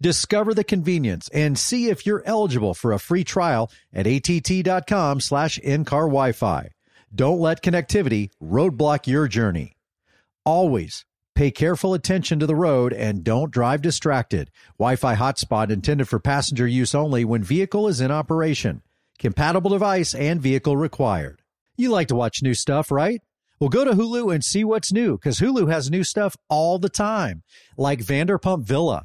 Discover the convenience and see if you're eligible for a free trial at att.com slash in-car Wi-Fi. Don't let connectivity roadblock your journey. Always pay careful attention to the road and don't drive distracted. Wi-Fi hotspot intended for passenger use only when vehicle is in operation. Compatible device and vehicle required. You like to watch new stuff, right? Well, go to Hulu and see what's new because Hulu has new stuff all the time, like Vanderpump Villa,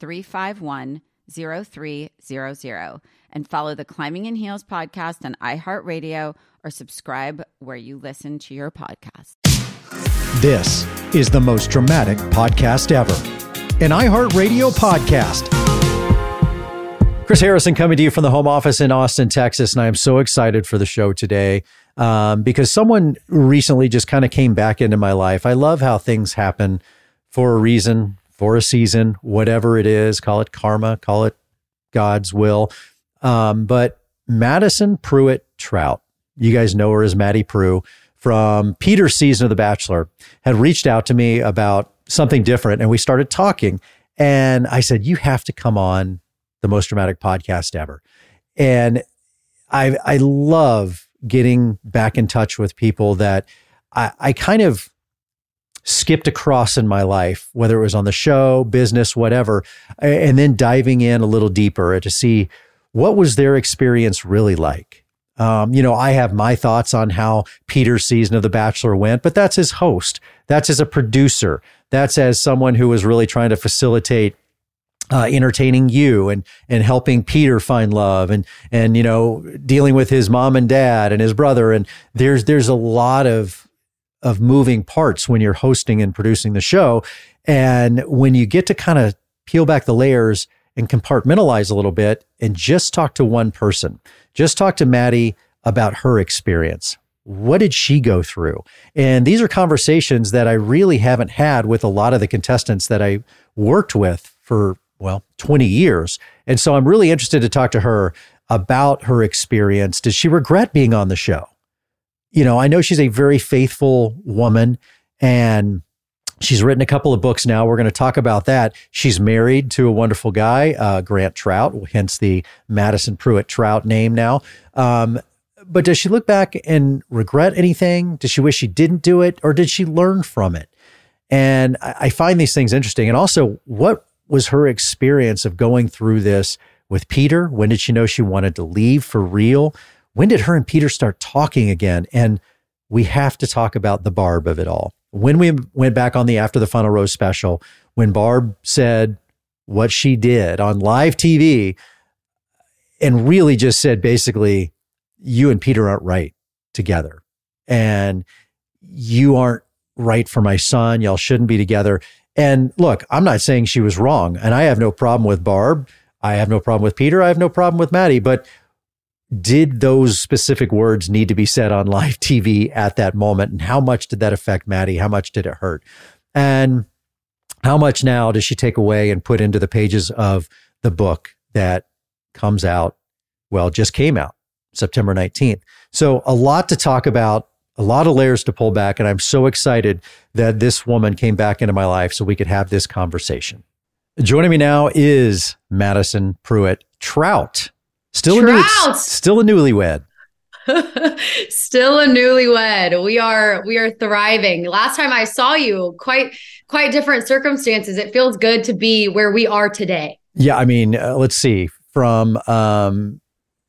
351 0300 and follow the Climbing in Heels podcast on iHeartRadio or subscribe where you listen to your podcast. This is the most dramatic podcast ever. An iHeartRadio podcast. Chris Harrison coming to you from the home office in Austin, Texas. And I am so excited for the show today um, because someone recently just kind of came back into my life. I love how things happen for a reason, for a season, whatever it is. Call it karma, call it God's will. Um, but Madison Prewett Troutt, you guys know her as Maddie Prue from Peter's season of The Bachelor, had reached out to me about something different. And we started talking. And I said, You have to come on the most dramatic podcast ever. And I, I love getting back in touch with people that I, I kind of skipped across in my life, whether it was on the show, business, whatever, and then diving in a little deeper to see what was their experience really like. Um, you know, I have my thoughts on how Peter's season of The Bachelor went, but that's as host. That's as a producer. That's as someone who was really trying to facilitate uh, entertaining you and and helping Peter find love and and you know dealing with his mom and dad and his brother and there's there's a lot of of moving parts when you're hosting and producing the show and when you get to kind of peel back the layers and compartmentalize a little bit and just talk to one person just talk to Maddie about her experience what did she go through and these are conversations that I really haven't had with a lot of the contestants that I worked with for well, 20 years. And so I'm really interested to talk to her about her experience. Does she regret being on the show? You know, I know she's a very faithful woman and she's written a couple of books now. We're going to talk about that. She's married to a wonderful guy, uh, Grant Troutt, hence the Madison Prewett Troutt name now. Um, but does she look back and regret anything? Does she wish she didn't do it or did she learn from it? And I, I find these things interesting. And also, what was her experience of going through this with Peter? When did she know she wanted to leave for real? When did her and Peter start talking again? And we have to talk about the Barb of it all. When we went back on the After the Final Rose special, when Barb said, what she did on live TV and really just said basically, you and Peter aren't right together. And you aren't right for my son. Y'all shouldn't be together. And look, I'm not saying she was wrong. And I have no problem with Barb. I have no problem with Peter. I have no problem with Maddie. But did those specific words need to be said on live TV at that moment? And how much did that affect Maddie? How much did it hurt? And how much now does she take away and put into the pages of the book that comes out? Well, just came out September 19th. So a lot to talk about, a lot of layers to pull back. And I'm so excited that this woman came back into my life so we could have this conversation. Joining me now is Madison Prewett Troutt. Still Troutt. a new, still a newlywed. Still a newlywed. We are we are thriving. Last time I saw you, quite quite different circumstances. It feels good to be where we are today. Yeah, I mean, uh, let's see. From um,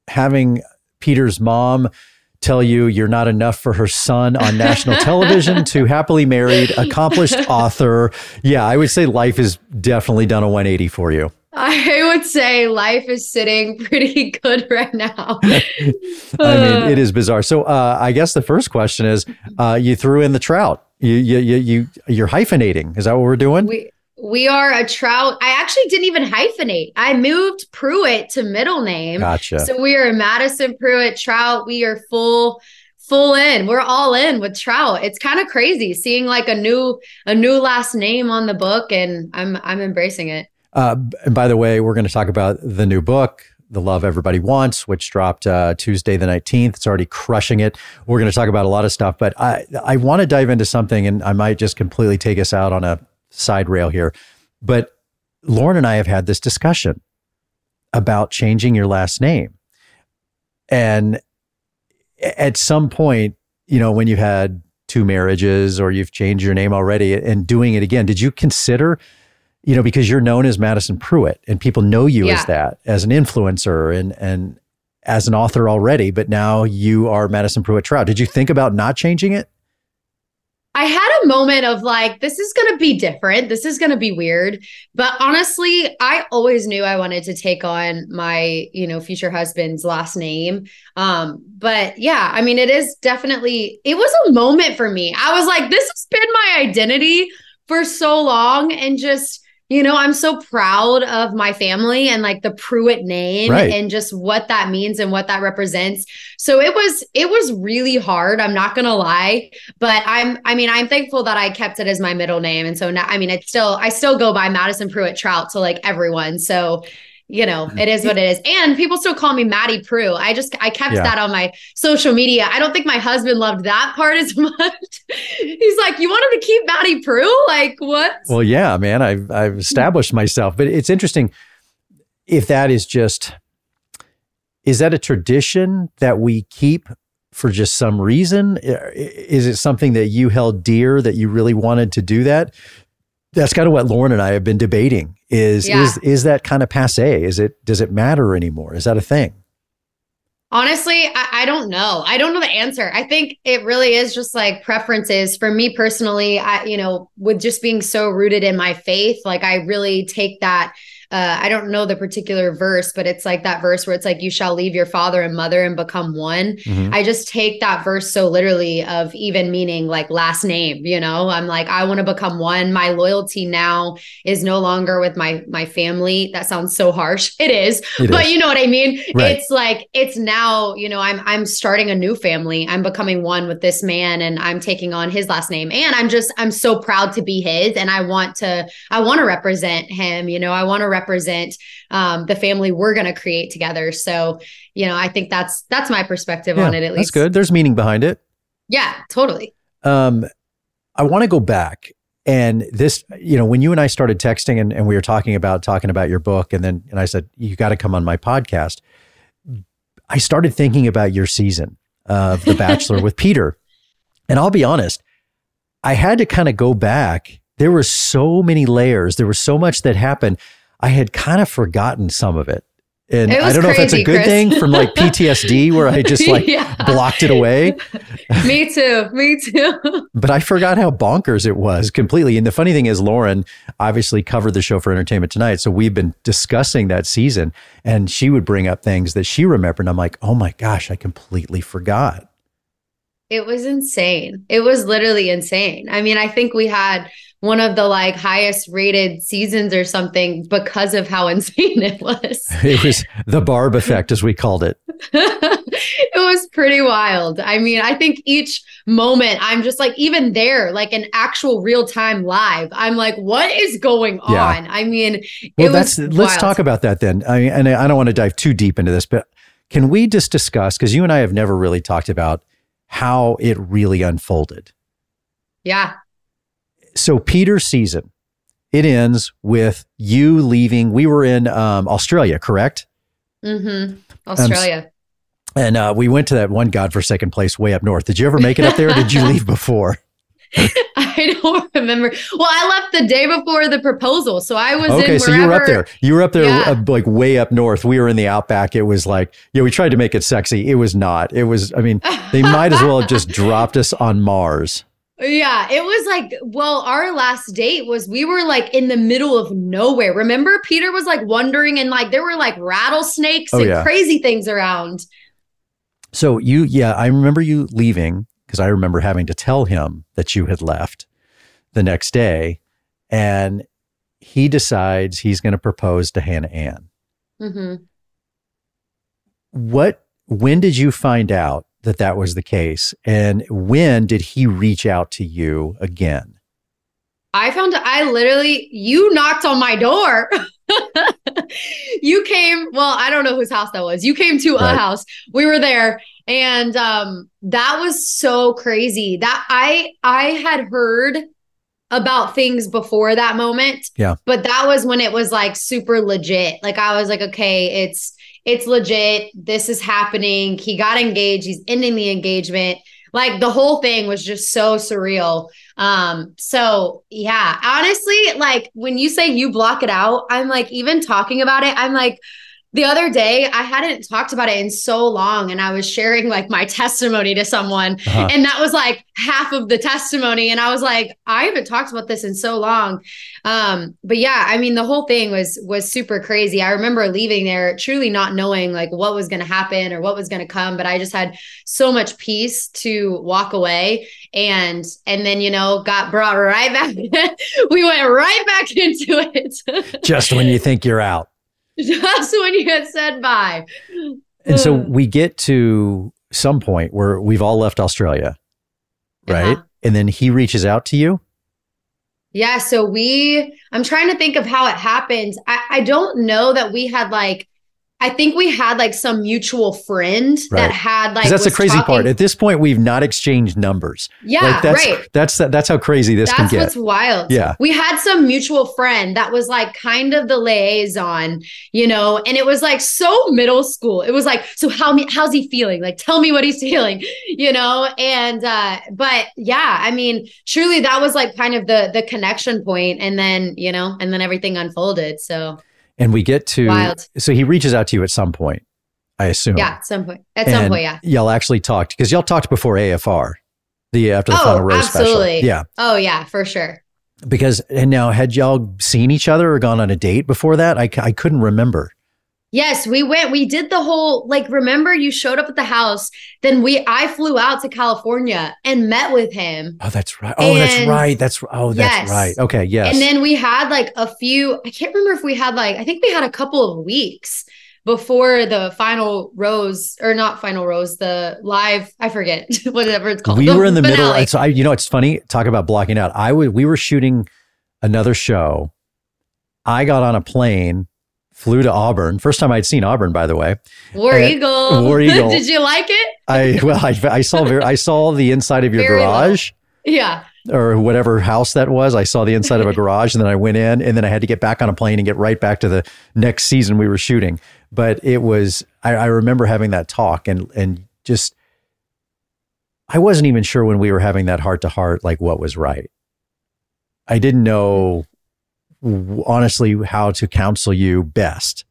having Peter's mom tell you you're not enough for her son on national television to happily married, accomplished author. Yeah, I would say life has definitely done a 180 for you. I would say life is sitting pretty good right now. I mean, it is bizarre. So, uh, I guess the first question is, uh, you threw in the trout. You, you, you, you, you're hyphenating. Is that what we're doing? We we are a trout. I actually didn't even hyphenate. I moved Prewett to middle name. Gotcha. So we are Madison Prewett Troutt. We are full full in. We're all in with Troutt. It's kind of crazy seeing like a new a new last name on the book, and I'm I'm embracing it. Uh, and by the way, we're going to talk about the new book, The Love Everybody Wants, which dropped uh, Tuesday the 19th. It's already crushing it. We're going to talk about a lot of stuff, but I, I want to dive into something, and I might just completely take us out on a side rail here. But Lauren and I have had this discussion about changing your last name. And at some point, you know, when you've had two marriages or you've changed your name already and doing it again, did you consider you know, because you're known as Madison Prewett and people know you Yeah. as that, as an influencer and and as an author already, but now you are Madison Prewett Troutt. Did you think about not changing it? I had a moment of like, this is going to be different. This is going to be weird. But honestly, I always knew I wanted to take on my, you know, future husband's last name. Um, but yeah, I mean, it is definitely, it was a moment for me. I was like, this has been my identity for so long. And just, you know, I'm so proud of my family and like the Prewett name Right. and just what that means and what that represents. So it was, it was really hard. I'm not going to lie but I'm I mean I'm thankful that I kept it as my middle name and so now I mean it's still I still go by Madison Prewett Troutt to like everyone so you know mm-hmm. it is what it is. And people still call me Maddie Prue. I just I kept Yeah. that on my social media. I don't think my husband loved that part as much. He's like you wanted to keep Maddie Prue? Like what? Well, yeah, man, I've I've established myself, but it's interesting if that is just is that a tradition that we keep for just some reason? Is it something that you held dear that you really wanted to do that? That's kind of what Lauren and I have been debating. Is Yeah. is is that kind of passe? Is it does it matter anymore? Is that a thing? Honestly, I, I don't know. I don't know the answer. I think it really is just like preferences. For me personally, I, you know, with just being so rooted in my faith, like I really take that. Uh, I don't know the particular verse, but it's like that verse where it's like, you shall leave your father and mother and become one. Mhm. I just take that verse so literally of even meaning like last name, you know, I'm like, I want to become one. My loyalty now is no longer with my, my family. That sounds so harsh. It is, It but is. you know what I mean? Right. It's like, it's now, you know, I'm, I'm starting a new family. I'm becoming one with this man and I'm taking on his last name. And I'm just, I'm so proud to be his. And I want to, I want to represent him, you know, I want to represent um, the family we're going to create together. So, you know, I think that's, that's my perspective on it at least that's good. There's meaning behind it. Yeah, totally. um, I want to go back and this, you know, when you and I started texting and, and we were talking about talking about your book, and then and I said you got to come on my podcast. I started thinking about your season of The Bachelor with Peter, and I'll be honest, I had to kind of go back. There were so many layers. There was so much that happened. I had kind of forgotten some of it. And I don't know if that's a good Chris. thing from like PTSD where I just like Yeah. blocked it away. me too. Me too. But I forgot how bonkers it was completely. And the funny thing is, Lauren obviously covered the show for Entertainment Tonight. So we've been discussing that season and she would bring up things that she remembered. And I'm like, oh my gosh, I completely forgot. It was insane. It was literally insane. I mean, I think we had one of the like highest rated seasons or something because of how insane it was. It was the Barb effect, as we called it. it was pretty wild. I mean, I think each moment I'm just like, even there, like an actual real time live, I'm like, what is going on? Yeah. I mean, Well, it that's let's talk about that then. I and I don't want to dive too deep into this, but can we just discuss because you and I have never really talked about how it really unfolded. Yeah. So Peter's season, it ends with you leaving. We were in um, Australia, correct? Mm-hmm. Australia. And uh, we went to that one godforsaken place way up north. Did you ever make it up there? or did you leave before? I don't remember. Well, I left the day before the proposal, so I was Okay, in so you were up there. You were up there, Yeah. uh, like way up north. We were in the outback. It was like, yeah, we tried to make it sexy. It was not. It was. I mean, they might as well have just dropped us on Mars. Yeah, it was like, well, our last date was we were like in the middle of nowhere. Remember, Peter was like wandering and like there were like rattlesnakes Oh, and yeah. crazy things around. So you, yeah, I remember you leaving because I remember having to tell him that you had left the next day, and he decides he's going to propose to Hannah Ann. hmm What? When did you find out that that was the case, and when did he reach out to you again? I found I literally you knocked on my door. you came, well, I don't know whose house that was. You came to Right. a house. We were there and um that was so crazy. That I I had heard about things before that moment. Yeah. But that was when it was like super legit. Like I was like, okay, it's it's legit. This is happening. He got engaged. He's ending the engagement. Like the whole thing was just so surreal. Um, so yeah, honestly, like when you say you block it out, I'm like, even talking about it, I'm like, the other day I hadn't talked about it in so long, and I was sharing like my testimony to someone, Uh-huh. and that was like half of the testimony, and I was like, I haven't talked about this in so long. Um, but yeah, I mean, the whole thing was was super crazy. I remember leaving there truly not knowing like what was going to happen or what was going to come, but I just had so much peace to walk away and and then you know got brought right back we went right back into it Just when you think you're out. Just when you had said bye And so we get to some point where we've all left Australia, right? Uh-huh. And then he reaches out to you. yeah so we i'm trying to think of how it happened i i don't know that we had like i think we had like some mutual friend Right. that had like that's the crazy part. At this point, we've not exchanged numbers. yeah like that's right that's that's how crazy this That's can get. what's wild. Yeah. We had some mutual friend that was like kind of the liaison, you know, and it was like so middle school. It was like, so how me how's he feeling? Like tell me what he's feeling, you know? And uh, but yeah, I mean, truly that was like kind of the the connection point, and then, you know, and then everything unfolded. So And we get to Wild. so he reaches out to you at some point, I assume. yeah, at some point. At some point, yeah. Y'all actually talked because y'all talked before AFR, the after the Oh, final rose absolutely. special. Yeah. Oh yeah, for sure. Because and now had y'all seen each other or gone on a date before that? I, I couldn't remember. Yes, we went. We did the whole like remember you showed up at the house, then we I flew out to California and met with him. Oh, that's right. Oh, that's right. That's oh, that's Yes. right. Okay, yes. And then we had like a few, I can't remember if we had like I think we had a couple of weeks before the final rose or not final rose, the live, I forget whatever it's called. we the were in the middle. finale. It's I, you know, it's funny. Talk about blocking out. I would. We were shooting another show. I got on a plane, flew to Auburn. First time I'd seen Auburn, by the way. War and- Eagle. War Eagle. did you like it? I well, I, I saw very, I saw the inside of your Very garage Yeah. or whatever house that was. I saw the inside of a garage, and then I went in, and then I had to get back on a plane and get right back to the next season we were shooting. But it was I, I remember having that talk and and just I wasn't even sure when we were having that heart to heart like what was right. I didn't know honestly how to counsel you best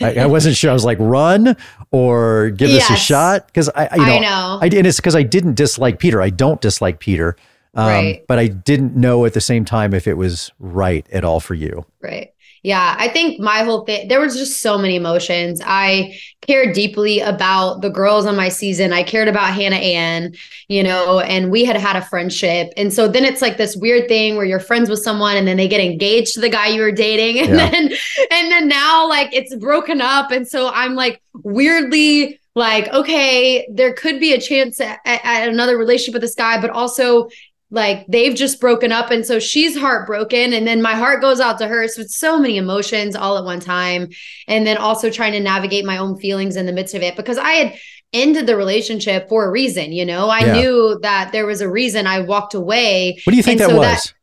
I, I, wasn't sure. I was like, run or give yes. this a shot because I, you know, I know. I, and it's because I didn't dislike Peter. I don't dislike Peter, um, right. but I didn't know at the same time if it was right at all for you. Right. Yeah, I think my whole thing, there was just so many emotions. I cared deeply about the girls on my season. I cared about Hannah Ann, you know, and we had had a friendship. And so then it's like this weird thing where you're friends with someone and then they get engaged to the guy you were dating. And yeah. then, and then now like it's broken up. And so I'm like weirdly like, okay, there could be a chance at, at another relationship with this guy, but also like they've just broken up and so she's heartbroken and then my heart goes out to her so it's so many emotions all at one time and then also trying to navigate my own feelings in the midst of it because i had ended the relationship for a reason you know i yeah. knew that there was a reason i walked away what do you think that so was that,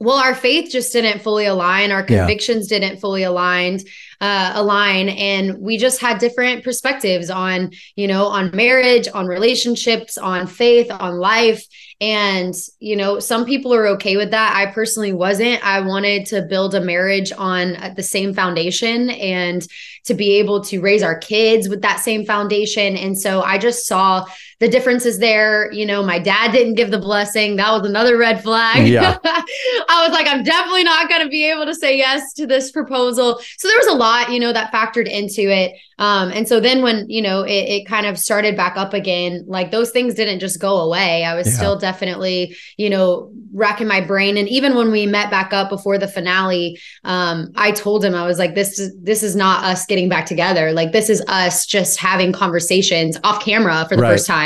well our faith just didn't fully align our convictions yeah. didn't fully align uh, align and we just had different perspectives on you know on marriage on relationships on faith on life and, you know, some people are okay with that. I personally wasn't. I wanted to build a marriage on uh, the same foundation and to be able to raise our kids with that same foundation. And so I just saw the differences there. You know, my dad didn't give the blessing. That was another red flag. Yeah. I was like, I'm definitely not going to be able to say yes to this proposal. So there was a lot, you know, that factored into it. Um, and so then when, you know, it, it, kind of started back up again, like those things didn't just go away. I was yeah. still definitely, you know, racking my brain. And even when we met back up before the finale, um, I told him, I was like, this is, this is not us getting back together. Like this is us just having conversations off camera for the right. first time.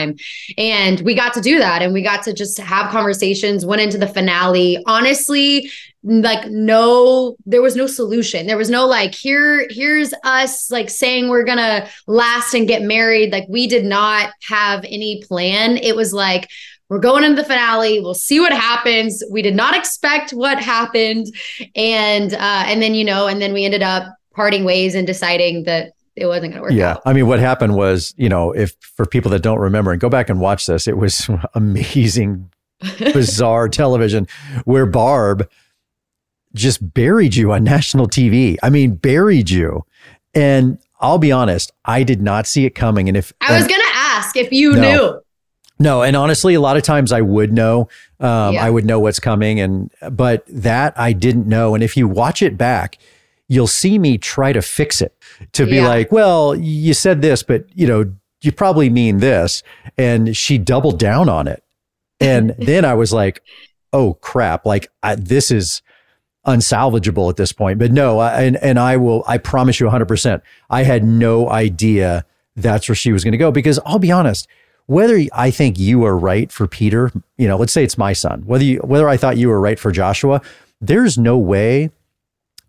And we got to do that. And we got to just have conversations, went into the finale. Honestly, like no there was no solution. There was no like here here's us like saying we're gonna last and get married. Like we did not have any plan. It was like we're going into the finale. We'll see what happens. We did not expect what happened. And uh and then you know and then we ended up parting ways and deciding that it wasn't going to work yeah out. i mean what happened was you know if for people that don't remember and go back and watch this it was amazing bizarre television where barb just buried you on national TV. I mean, buried you. And I'll be honest, I did not see it coming. And if I was going to ask if you no, knew. No, and honestly, a lot of times I would know. Um, yeah. I would know what's coming, and but that I didn't know. And if you watch it back, you'll see me try to fix it to be yeah. like, well, you said this, but you know, you probably mean this. And she doubled down on it, and then I was like, oh crap! Like I, this is unsalvageable at this point. But no, I, and and I will I promise you 100%. I had no idea that's where she was going to go because I'll be honest, whether I think you are right for Peter, you know, let's say it's my son, whether you, whether I thought you were right for Joshua, there's no way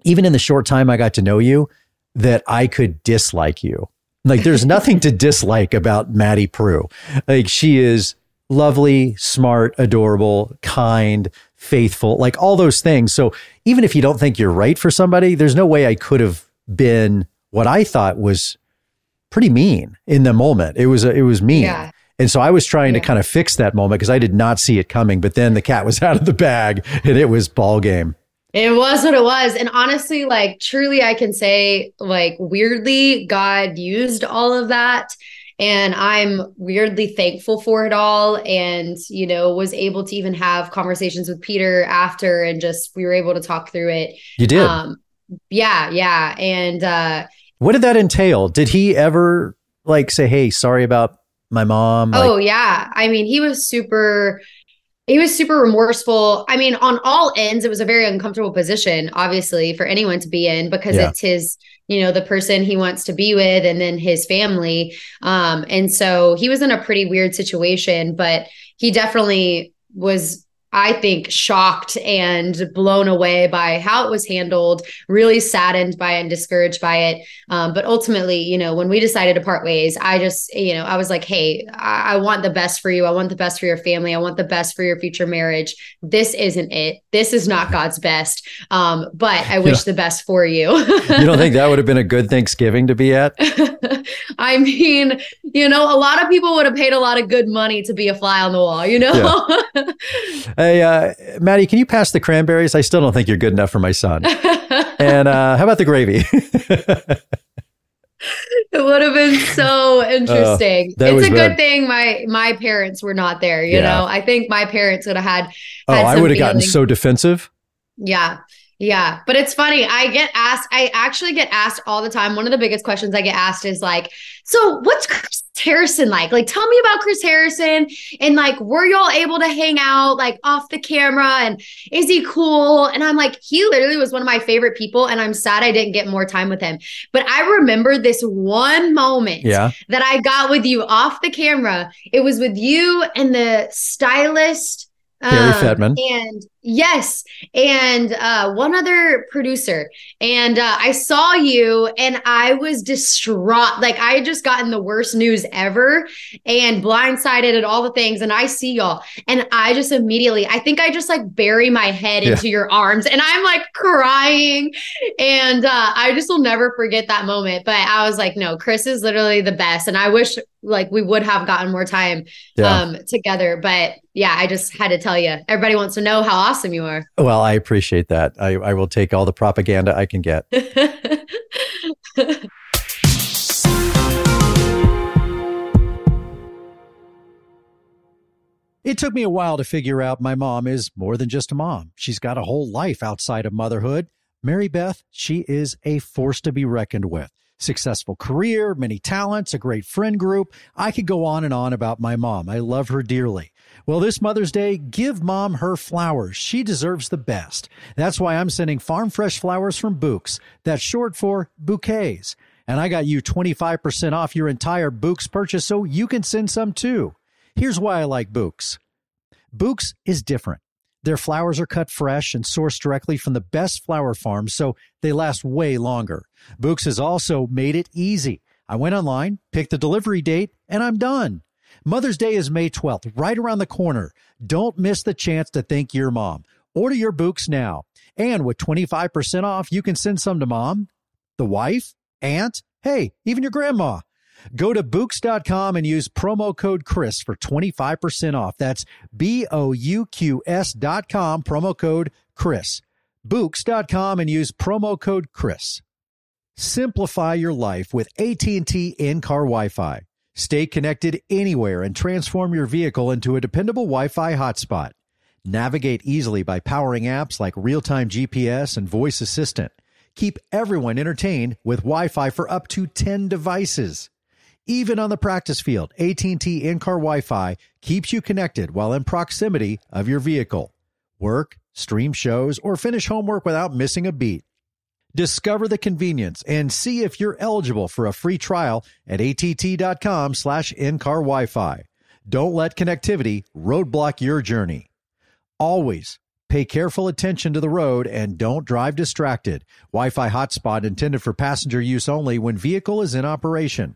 even in the short time I got to know you that I could dislike you. Like there's nothing to dislike about Maddie Prue. Like she is lovely, smart, adorable, kind, faithful, like all those things. So even if you don't think you're right for somebody, there's no way I could have been what I thought was pretty mean in the moment. It was it was mean. Yeah. And so I was trying yeah. to kind of fix that moment because I did not see it coming. But then the cat was out of the bag and it was ball game. It was what it was. And honestly, like truly, I can say, like, weirdly, God used all of that and I'm weirdly thankful for it all. And, you know, was able to even have conversations with Peter after and just we were able to talk through it. You did. Um, yeah, yeah. And uh what did that entail? Did he ever like say, Hey, sorry about my mom? Like- oh, yeah. I mean, he was super he was super remorseful. I mean, on all ends, it was a very uncomfortable position, obviously, for anyone to be in because yeah. it's his you know the person he wants to be with and then his family um and so he was in a pretty weird situation but he definitely was I think, shocked and blown away by how it was handled, really saddened by it and discouraged by it. Um, but ultimately, you know, when we decided to part ways, I just, you know, I was like, hey, I-, I want the best for you. I want the best for your family. I want the best for your future marriage. This isn't it. This is not God's best. Um, but I wish the best for you. you don't think that would have been a good Thanksgiving to be at? I mean, you know, a lot of people would have paid a lot of good money to be a fly on the wall, you know? Yeah. Hey, uh, Maddie, can you pass the cranberries? I still don't think you're good enough for my son. and uh, how about the gravy? it would have been so interesting. that it's a bad. good thing my my parents were not there. You Yeah. know, I think my parents would have had. Oh, had I would have gotten so defensive. Yeah. Yeah. But it's funny. I get asked, I actually get asked all the time. One of the biggest questions I get asked is like, so what's Harrison like? Like, tell me about Chris Harrison. And like, were y'all able to hang out like off the camera? And is he cool? And I'm like, he literally was one of my favorite people. And I'm sad I didn't get more time with him. But I remember this one moment Yeah. that I got with you off the camera. It was with you and the stylist. Harry um, Fettman. And yes, and uh, one other producer. And uh, I saw you and I was distraught. Like I had just gotten the worst news ever and blindsided at all the things. And I see y'all. And I just immediately, I think I just like bury my head Yeah. into your arms and I'm like crying. And uh, I just will never forget that moment. But I was like, no, Chris is literally the best. And I wish like we would have gotten more time Yeah. um together. But yeah, I just had to tell you. Everybody wants to know how awesome you are. well, I appreciate that. I, I will take all the propaganda I can get. It took me a while to figure out my mom is more than just a mom. She's got a whole life outside of motherhood. Mary Beth, she is a force to be reckoned with. Successful career, many talents, a great friend group. I could go on and on about my mom. I love her dearly. Well, this Mother's Day, give mom her flowers. She deserves the best. That's why I'm sending farm fresh flowers from Bouqs. That's short for bouquets. And I got you 25% off your entire Bouqs purchase so you can send some too. Here's why I like Bouqs. Bouqs is different. Their flowers are cut fresh and sourced directly from the best flower farms, so they last way longer. Bouqs has also made it easy. I went online, picked the delivery date, and I'm done. Mother's Day is May 12th, right around the corner. Don't miss the chance to thank your mom. Order your Bouqs now. And with 25% off, you can send some to mom, the wife, aunt, hey, even your grandma. Go to Bouqs.com and use promo code Chris for 25% off. That's B O U Q S dot com, promo code Chris. Bouqs.com and use promo code Chris. Simplify your life with AT&T in-car Wi-Fi. Stay connected anywhere and transform your vehicle into a dependable Wi-Fi hotspot. Navigate easily by powering apps like real-time GPS and voice assistant. Keep everyone entertained with Wi-Fi for up to 10 devices. Even on the practice field, AT&T in-car Wi-Fi keeps you connected while in proximity of your vehicle. Work, stream shows, or finish homework without missing a beat. Discover the convenience and see if you're eligible for a free trial at att.com slash in-car Wi-Fi. Don't let connectivity roadblock your journey. Always pay careful attention to the road and don't drive distracted. Wi-Fi hotspot intended for passenger use only when vehicle is in operation.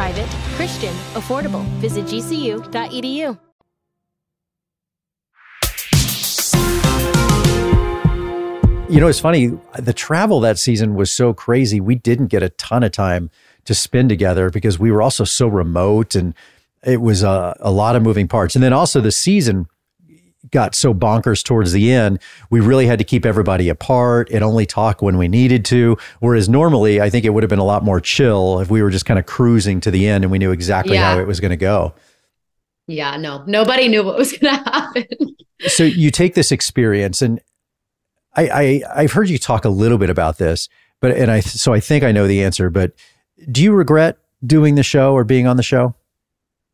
Private, Christian, affordable. Visit gcu.edu. You know, it's funny. The travel that season was so crazy. We didn't get a ton of time to spend together because we were also so remote and it was a, a lot of moving parts. And then also the season got so bonkers towards the end. We really had to keep everybody apart and only talk when we needed to. Whereas normally, I think it would have been a lot more chill if we were just kind of cruising to the end and we knew exactly Yeah. how it was going to go. yeah, no, nobody knew what was going to happen. so you take this experience and I, I I've heard you talk a little bit about this, but and I so I think I know the answer, but do you regret doing the show or being on the show?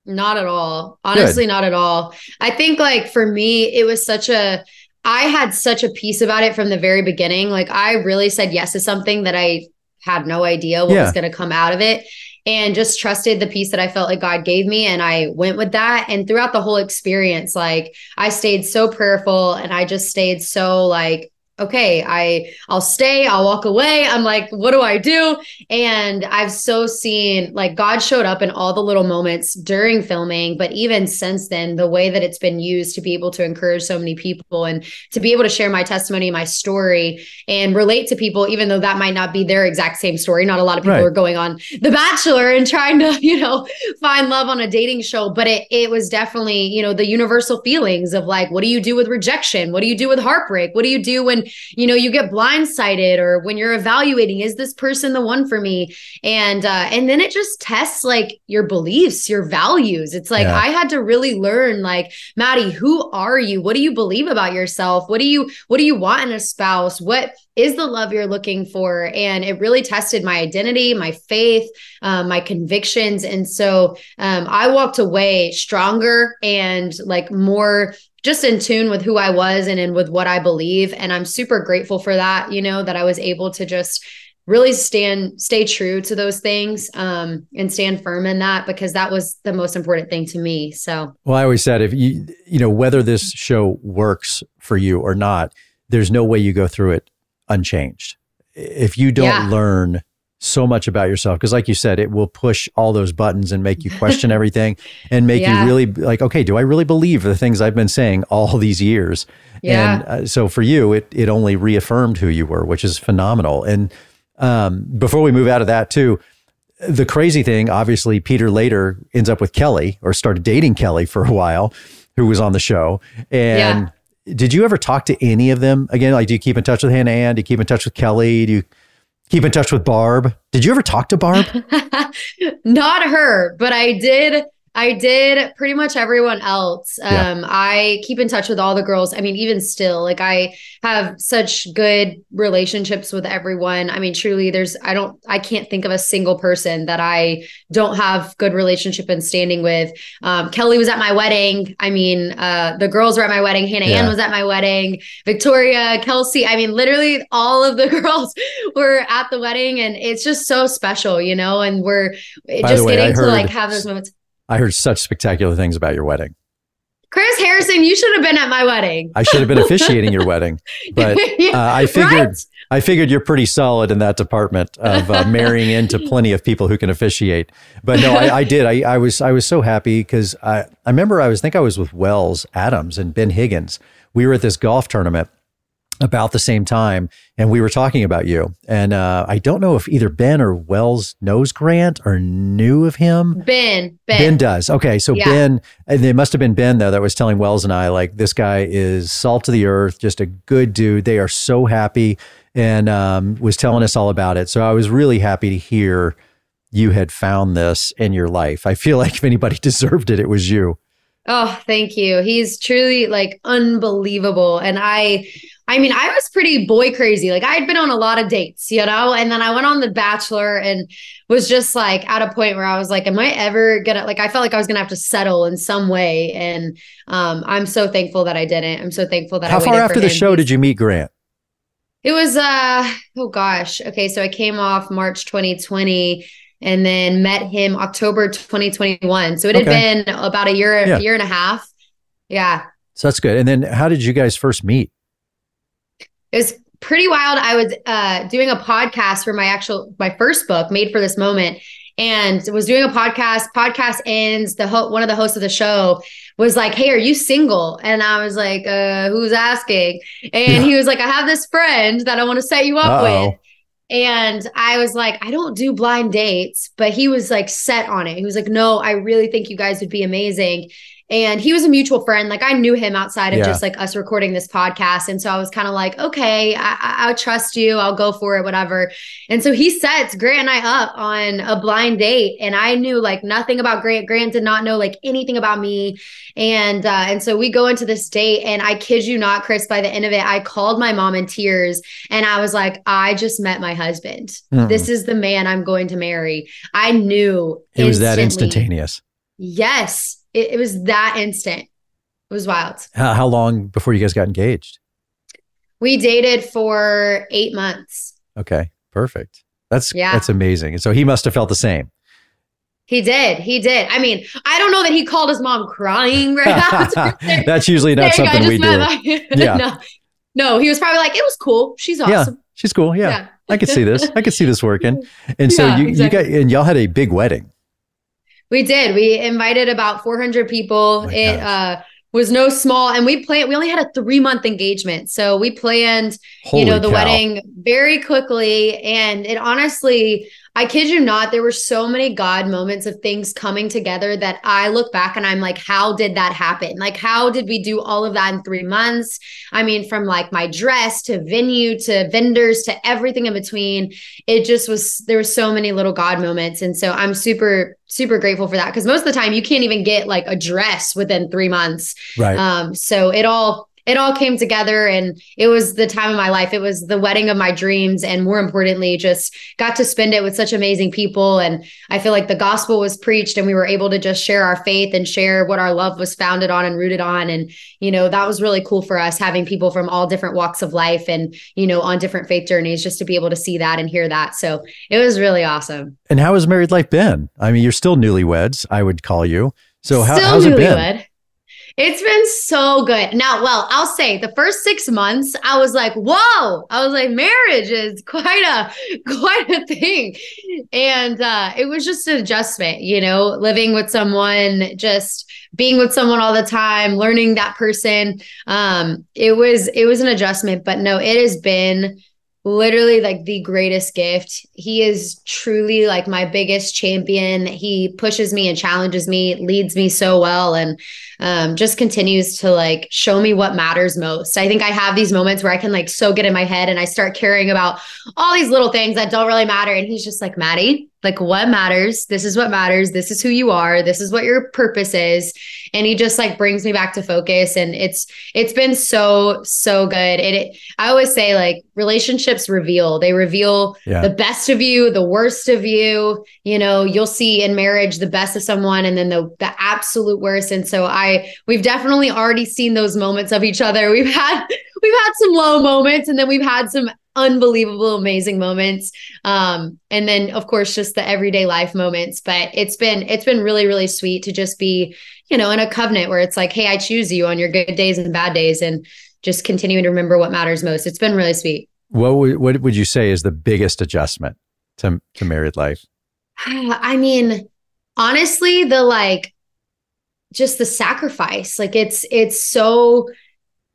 Not at all. Honestly, not at all. I think like for me, it was such a I had such a piece about it from the very beginning. Like I really said yes to something that I had no idea what Yeah. was going to come out of it and just trusted the piece that I felt like God gave me and I went with that and throughout the whole experience like I stayed so prayerful and I just stayed so like okay, I I'll stay, I'll walk away. I'm like, what do I do? And I've so seen like God showed up in all the little moments during filming, but even since then, the way that it's been used to be able to encourage so many people and to be able to share my testimony, my story, and relate to people, even though that might not be their exact same story. Not a lot of people right. are going on The Bachelor and trying to, you know, find love on a dating show, but it it was definitely, you know, the universal feelings of like, what do you do with rejection? What do you do with heartbreak? What do you do when you know you get blindsided or when you're evaluating is this person the one for me? And uh and then it just tests like your beliefs your values. It's like yeah. i had to really learn like maddie who are you? What do you believe about yourself? What do you what do you want in a spouse? What is the love you're looking for? And it really tested my identity my faith um, my convictions. And so um, i walked away stronger and like more just in tune with who I was and in with what I believe. And I'm super grateful for that, you know, that I was able to just really stand stay true to those things um, and stand firm in that because that was the most important thing to me so well i always said if you you know whether this show works for you or not there's no way you go through it unchanged if you don't yeah. learn so much about yourself because like you said it will push all those buttons and make you question everything and make yeah. you really like okay do i really believe the things i've been saying all these years yeah. and uh, so for you it it only reaffirmed who you were which is phenomenal and um, before we move out of that too the crazy thing obviously peter later ends up with kelly or started dating kelly for a while who was on the show and yeah. did you ever talk to any of them again like do you keep in touch with hannah ann do you keep in touch with kelly do you keep in touch with Barb. Did you ever talk to Barb? Not her, but I did I did pretty much everyone else. Um, yeah. I keep in touch with all the girls. I mean, even still, like I have such good relationships with everyone. I mean, truly, there's I don't I can't think of a single person that I don't have good relationship and standing with. Um, Kelly was at my wedding. I mean, uh, the girls were at my wedding. Hannah yeah. Ann was at my wedding. Victoria, Kelsey. I mean, literally all of the girls were at the wedding, and it's just so special, you know. And we're By just way, getting to like have those moments. I heard such spectacular things about your wedding. Chris Harrison, you should have been at my wedding. I should have been officiating your wedding, but uh, I figured right? I figured you're pretty solid in that department of uh, marrying into plenty of people who can officiate. But no, I, I did. I, I, was I was so happy because I I remember I was I think I was with Wells Adams and Ben Higgins. We were at this golf tournament about the same time and we were talking about you. And uh, i don't know if either ben or wells knows grant or knew of him. Ben ben, ben does. Okay so yeah. ben and it must have been ben though that was telling wells and i like this guy is salt of the earth just a good dude. They are so happy and um, was telling us all about it. So i was really happy to hear you had found this in your life. I feel like if anybody deserved it it was you. Oh, thank you. He's truly like unbelievable. And I I mean, I was pretty boy crazy. Like I had been on a lot of dates, you know, and then I went on The Bachelor and was just like at a point where I was like, am I ever gonna like I felt like I was gonna have to settle in some way. And um, I'm so thankful that I didn't. I'm so thankful that How I far after the show did you meet Grant? It was uh oh gosh. Okay, so I came off March 2020 and then met him October 2021. So it had been about a year, yeah. a year and a half. Yeah. So that's good. And then how did you guys first meet? It was pretty wild. I was uh, doing a podcast for my actual my first book, Made for This Moment, and was doing a podcast. Podcast ends. The ho- one of the hosts of the show was like, "Hey, are you single?" And I was like, uh, "Who's asking?" And he was like, "I have this friend that I want to set you up Uh-oh. with." And I was like, I don't do blind dates, but he was like set on it. He was like, No, I really think you guys would be amazing and he was a mutual friend. Like i knew him outside of yeah. just like us recording this podcast. And so i was kind of like okay I, I trust you. I'll go for it whatever. And so he sets grant and i up on a blind date. And i knew like nothing about grant. Grant did not know like anything about me. And uh, and so we go into this date. And i kid you not chris by the end of it i called my mom in tears. And i was like i just met my husband. Mm. this is the man i'm going to marry. I knew it was that instantaneous. Yes it, it was that instant. It was wild. How, how long before you guys got engaged? We dated for eight months. Okay, perfect. That's yeah. that's amazing. And so he must have felt the same. He did. He did. I mean, I don't know that he called his mom crying right after. That's usually not something we do. yeah. no. no, he was probably like, it was cool. She's awesome. Yeah, she's cool. Yeah, Yeah. I could see this. I could see this working. And so Yeah, you exactly. you got and y'all had a big wedding. We did. We invited about 400 people. Oh it uh, was no small, and we planned. We only had a three month engagement, so we planned, Holy you know, the cow. wedding very quickly. And it honestly, I kid you not, there were so many God moments of things coming together that I look back and I'm like, how did that happen? Like, how did we do all of that in three months? I mean, from like my dress to venue to vendors to everything in between it just was there were so many little god moments and so i'm super super grateful for that because most of the time you can't even get like a dress within three months Right. um so it all it all came together and it was the time of my life it was the wedding of my dreams and more importantly just got to spend it with such amazing people and i feel like the gospel was preached and we were able to just share our faith and share what our love was founded on and rooted on and you know that was really cool for us having people from all different walks of life and you know on different faith journeys just to be able to see that and hear that so it was really awesome and how has married life been? I mean, you're still newlyweds, I would call you. So how, how's it been? It's been so good. Now, well, I'll say the first six months, I was like, whoa. I was like, marriage is quite a quite a thing. And uh it was just an adjustment, you know, living with someone, just being with someone all the time, learning that person. Um, it was it was an adjustment, but no, it has been literally like the greatest gift. He is truly like my biggest champion. He pushes me and challenges me, leads me so well and um just continues to like show me what matters most. I think I have these moments where I can like so get in my head and I start caring about all these little things that don't really matter and he's just like, "Maddie, like what matters? This is what matters. This is who you are. This is what your purpose is." And he just like brings me back to focus and it's it's been so so good. It, it I always say like relationships reveal. They reveal Yeah. the best of you, the worst of you. You know, you'll see in marriage the best of someone and then the the absolute worst. And so I we've definitely already seen those moments of each other. We've had we've had some low moments and then we've had some unbelievable amazing moments um and then of course just the everyday life moments but it's been it's been really really sweet to just be you know in a covenant where it's like hey i choose you on your good days and bad days and just continuing to remember what matters most it's been really sweet What would, what would you say is the biggest adjustment to, to married life? I mean, honestly, the like just the sacrifice. Like it's it's so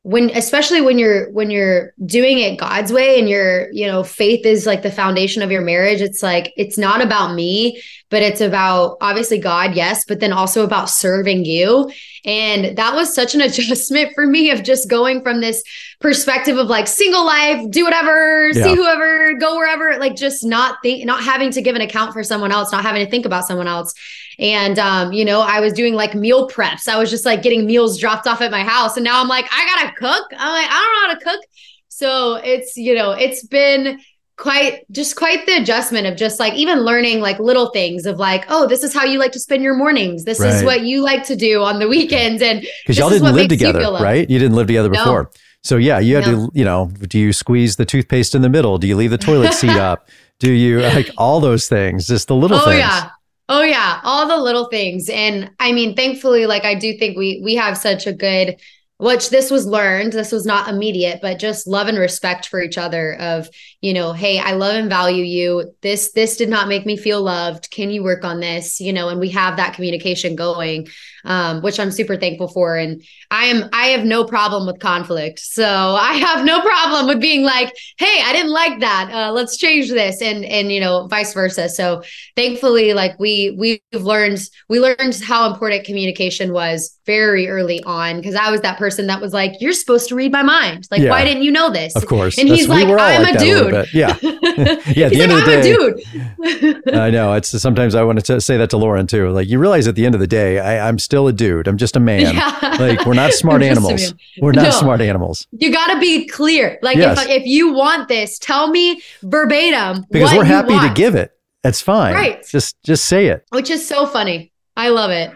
when especially when you're when you're doing it God's way and your, you know, faith is like the foundation of your marriage, it's like it's not about me, but it's about obviously God, yes, but then also about serving you. And that was such an adjustment for me of just going from this perspective of like single life, do whatever, Yeah. see whoever, go wherever, like just not think, not having to give an account for someone else, not having to think about someone else. And um, you know, I was doing like meal preps. I was just like getting meals dropped off at my house, and now I'm like, I gotta cook. I'm like, I don't know how to cook. So it's you know, it's been quite just quite the adjustment of just like even learning like little things of like oh this is how you like to spend your mornings this Right. is what you like to do on the weekends and Because y'all didn't live makes you together, right? You didn't live together No. before. So yeah, you had No. to, you know, do you squeeze the toothpaste in the middle? Do you leave the toilet seat up? Do you like all those things? Just the little oh things. yeah oh yeah all the little things and i mean thankfully like i do think we we have such a good which this was learned this was not immediate but just love and respect for each other of you know hey i love and value you. This this did not make me feel loved. Can you work on this? You know and we have that communication going um, which i'm super thankful for. And i am i have no problem with conflict. So i have no problem with being like hey i didn't like that. Uh, let's change this. And and you know vice versa. So thankfully like we we've learned we learned how important communication was very early on. Because i was that person that was like you're supposed to read my mind. Like Yeah. why didn't you know this? Of course. and he's That's- we like i'm like a little dude bit. Yeah. Yeah, at the end like of the i'm day- a dude I know. It's sometimes I want to say that to Lauren too. Like you realize at the end of the day, I, I'm still a dude. I'm just a man. Yeah. Like we're not smart I'm just a animals. We're not No. smart animals you got to be clear like Yes. if, if you want this tell me verbatim because we're happy to give it. That's fine. Right. Just just say it. which is so funny i love it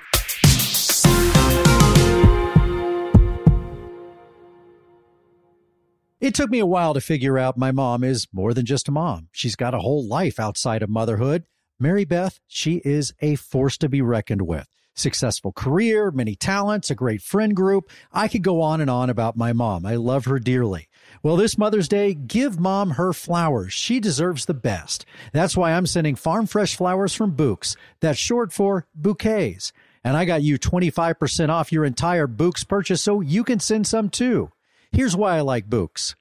It took me a while to figure out my mom is more than just a mom. She's got a whole life outside of motherhood. Mary Beth, she is a force to be reckoned with. successful career, many talents, a great friend group. I could go on and on about my mom. I love her dearly. Well, this Mother's Day, give mom her flowers. She deserves the best. That's why I'm sending farm fresh flowers from Bouqs. That's short for bouquets. And I got you 25% off your entire Bouqs purchase so you can send some too. Here's why I like Bouqs.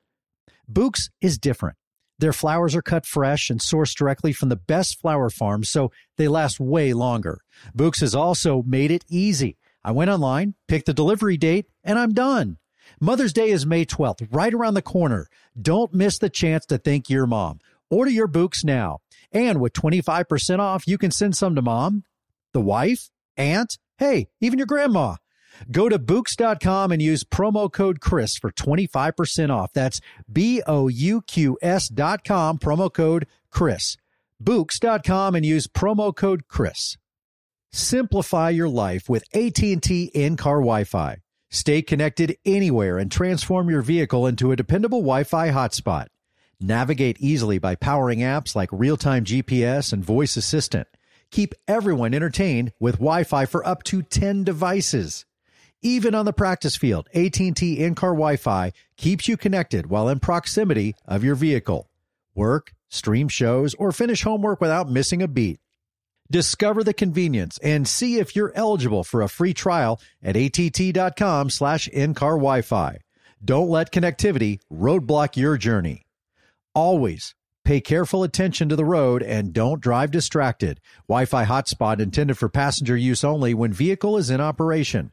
Bouqs is different. Their flowers are cut fresh and sourced directly from the best flower farms, so they last way longer. Bouqs has also made it easy. I went online, picked the delivery date, and I'm done. Mother's Day is May 12th, right around the corner. Don't miss the chance to thank your mom. Order your Bouqs now. And with 25% off, you can send some to mom, the wife, aunt, hey, even your grandma. Go to Bouqs.com and use promo code Chris for 25% off. That's B O U Q S.com, promo code Chris. Bouqs.com and use promo code Chris. Simplify your life with AT&T in-car Wi-Fi. Stay connected anywhere and transform your vehicle into a dependable Wi-Fi hotspot. Navigate easily by powering apps like real-time GPS and voice assistant. Keep everyone entertained with Wi-Fi for up to 10 devices. Even on the practice field, AT&T in-car Wi-Fi keeps you connected while in proximity of your vehicle. Work, stream shows, or finish homework without missing a beat. Discover the convenience and see if you're eligible for a free trial at att.com slash in-car Wi-Fi. Don't let connectivity roadblock your journey. Always pay careful attention to the road and don't drive distracted. Wi-Fi hotspot intended for passenger use only when vehicle is in operation.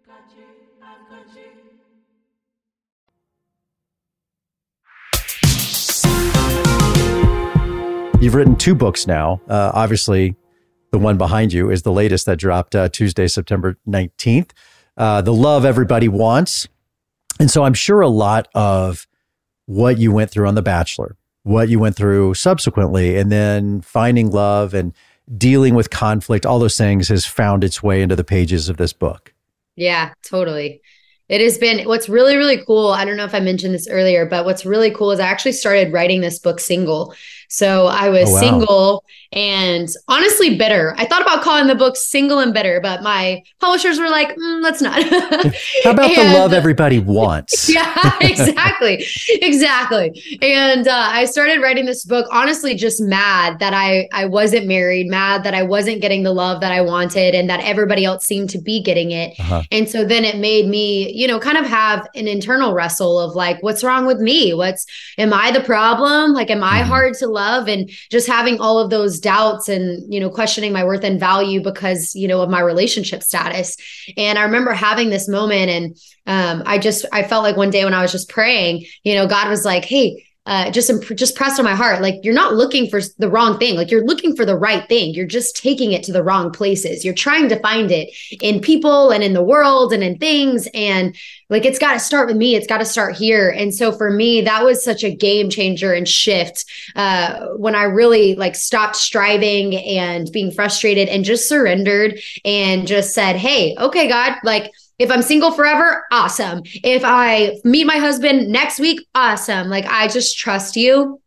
You've written two books now. Uh, obviously, the one behind you is the latest that dropped uh, Tuesday, September 19th. Uh, the Love Everybody Wants. And so I'm sure a lot of what you went through on The Bachelor, what you went through subsequently, and then finding love and dealing with conflict, all those things has found its way into the pages of this book. Yeah, totally. It has been what's really, really cool. I don't know if I mentioned this earlier, but what's really cool is I actually started writing this book single. So I was oh, wow. single and honestly bitter. I thought about calling the book Single and Bitter, but my publishers were like, mm, let's not. How about and, the love everybody wants? yeah, exactly. exactly. And uh, I started writing this book honestly just mad that I I wasn't married, mad that I wasn't getting the love that I wanted and that everybody else seemed to be getting it. Uh-huh. And so then it made me, you know, kind of have an internal wrestle of like what's wrong with me? What's am I the problem? Like am I mm-hmm. hard to love? Love and just having all of those doubts and you know questioning my worth and value because you know of my relationship status. And i remember having this moment and um, i just i felt like one day when i was just praying you know god was like hey uh, just just pressed on my heart like you're not looking for the wrong thing. Like you're looking for the right thing. You're just taking it to the wrong places. You're trying to find it in people and in the world and in things. And like it's got to start with me. It's got to start here. And so for me that was such a game changer and shift uh, when i really like stopped striving and being frustrated and just surrendered and just said hey okay god like if I'm single forever, awesome. If I meet my husband next week, awesome. Like I just trust you.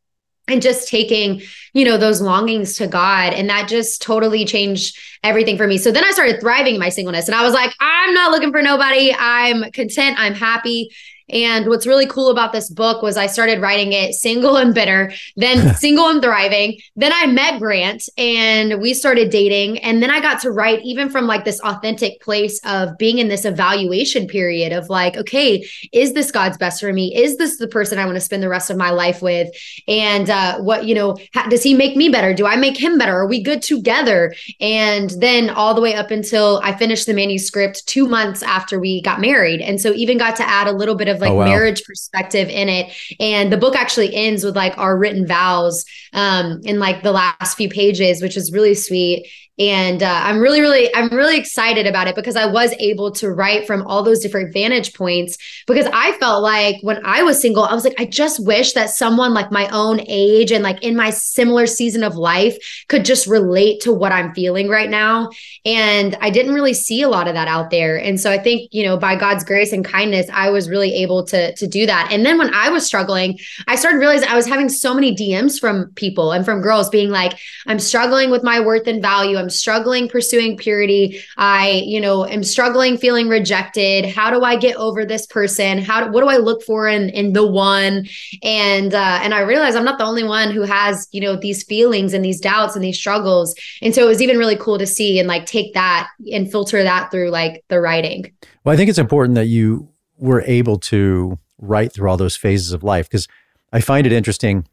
and just taking you know those longings to god and that just totally changed everything for me so then i started thriving in my singleness and i was like i'm not looking for nobody i'm content i'm happy and what's really cool about this book was I started writing it single and bitter, then single and thriving. Then I met Grant and we started dating. And then I got to write even from like this authentic place of being in this evaluation period of like, okay, is this God's best for me? Is this the person I want to spend the rest of my life with? And uh, what, you know, how, does he make me better? Do I make him better? Are we good together? And then all the way up until I finished the manuscript two months after we got married. And so even got to add a little bit of of like oh, wow. marriage perspective in it. And the book actually ends with like our written vows um in like the last few pages, which is really sweet and uh, i'm really really i'm really excited about it because i was able to write from all those different vantage points because i felt like when i was single i was like i just wish that someone like my own age and like in my similar season of life could just relate to what i'm feeling right now. And i didn't really see a lot of that out there. And so i think you know by god's grace and kindness i was really able to to do that. And then when i was struggling i started realizing i was having so many dms from people and from girls being like i'm struggling with my worth and value I'm struggling pursuing purity. I, you know, am struggling feeling rejected. How do I get over this person? How do, what do I look for in in the one? And uh and I realize I'm not the only one who has, you know, these feelings and these doubts and these struggles. And so it was even really cool to see and like take that and filter that through like the writing. Well, I think it's important that you were able to write through all those phases of life because I find it interesting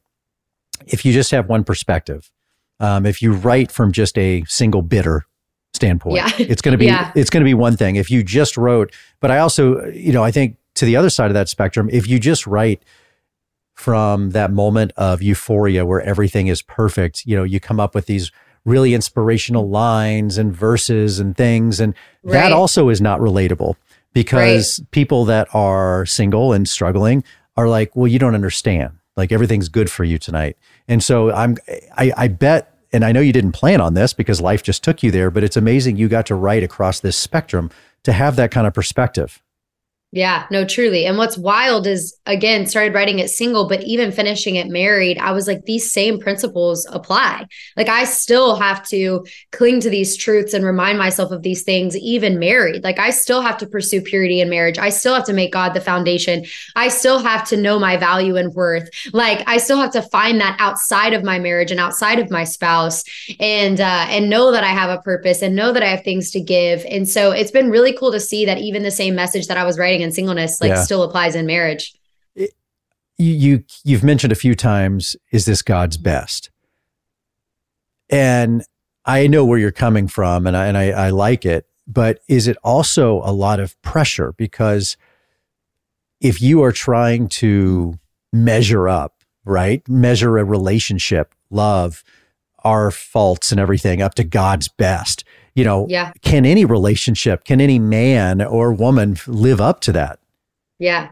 if you just have one perspective um, if you write from just a single bitter standpoint, yeah. it's going to be yeah. it's going to be one thing. If you just wrote, but I also, you know, I think to the other side of that spectrum, if you just write from that moment of euphoria where everything is perfect, you know, you come up with these really inspirational lines and verses and things, and right. that also is not relatable because right. people that are single and struggling are like, well, you don't understand. Like everything's good for you tonight. And so I'm I, I bet and I know you didn't plan on this because life just took you there, but it's amazing you got to write across this spectrum to have that kind of perspective. Yeah, no, truly. And what's wild is again, started writing it single, but even finishing it married, I was like, these same principles apply. Like, I still have to cling to these truths and remind myself of these things, even married. Like, I still have to pursue purity in marriage. I still have to make God the foundation. I still have to know my value and worth. Like, I still have to find that outside of my marriage and outside of my spouse and, uh, and know that I have a purpose and know that I have things to give. And so it's been really cool to see that even the same message that I was writing and singleness like yeah. still applies in marriage. It, you you've mentioned a few times is this God's best? And I know where you're coming from and I, and I, I like it, but is it also a lot of pressure because if you are trying to measure up, right? Measure a relationship, love, our faults and everything up to God's best you know, yeah. can any relationship, can any man or woman live up to that? Yeah.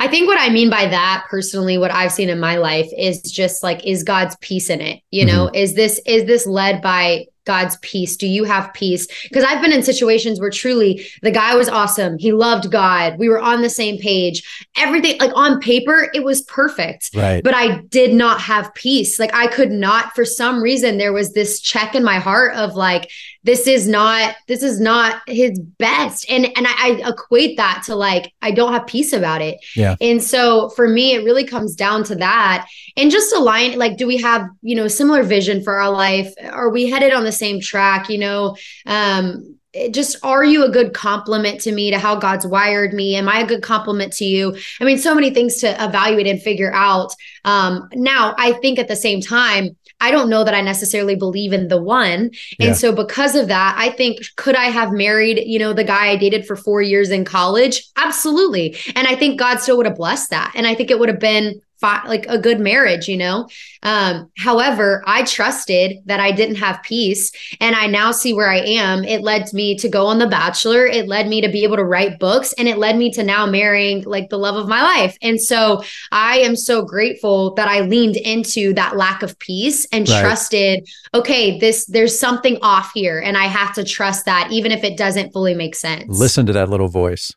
I think what I mean by that personally, what I've seen in my life is just like, is God's peace in it? You know, mm-hmm. is this, is this led by God's peace? Do you have peace? Because I've been in situations where truly the guy was awesome. He loved God. We were on the same page. Everything, like on paper, it was perfect. Right. But I did not have peace. Like I could not, for some reason, there was this check in my heart of like, this is not this is not his best and and I, I, equate that to like i don't have peace about it yeah and so for me it really comes down to that and just align like do we have you know similar vision for our life are we headed on the same track you know um just are you a good compliment to me to how God's wired me? Am I a good compliment to you? I mean, so many things to evaluate and figure out. Um, now, I think at the same time, I don't know that I necessarily believe in the one. And yeah. so because of that, I think could I have married, you know, the guy I dated for 4 years in college? Absolutely. And I think God still would have blessed that. And I think it would have been fi- like a good marriage, you know? Um, however, I trusted that I didn't have peace and I now see where I am. It led me to go on The Bachelor. It led me to be able to write books and it led me to now marrying like the love of my life. And so I am so grateful that I leaned into that lack of peace and right. trusted, okay, this, there's something off here and I have to trust that even if it doesn't fully make sense. Listen to that little voice.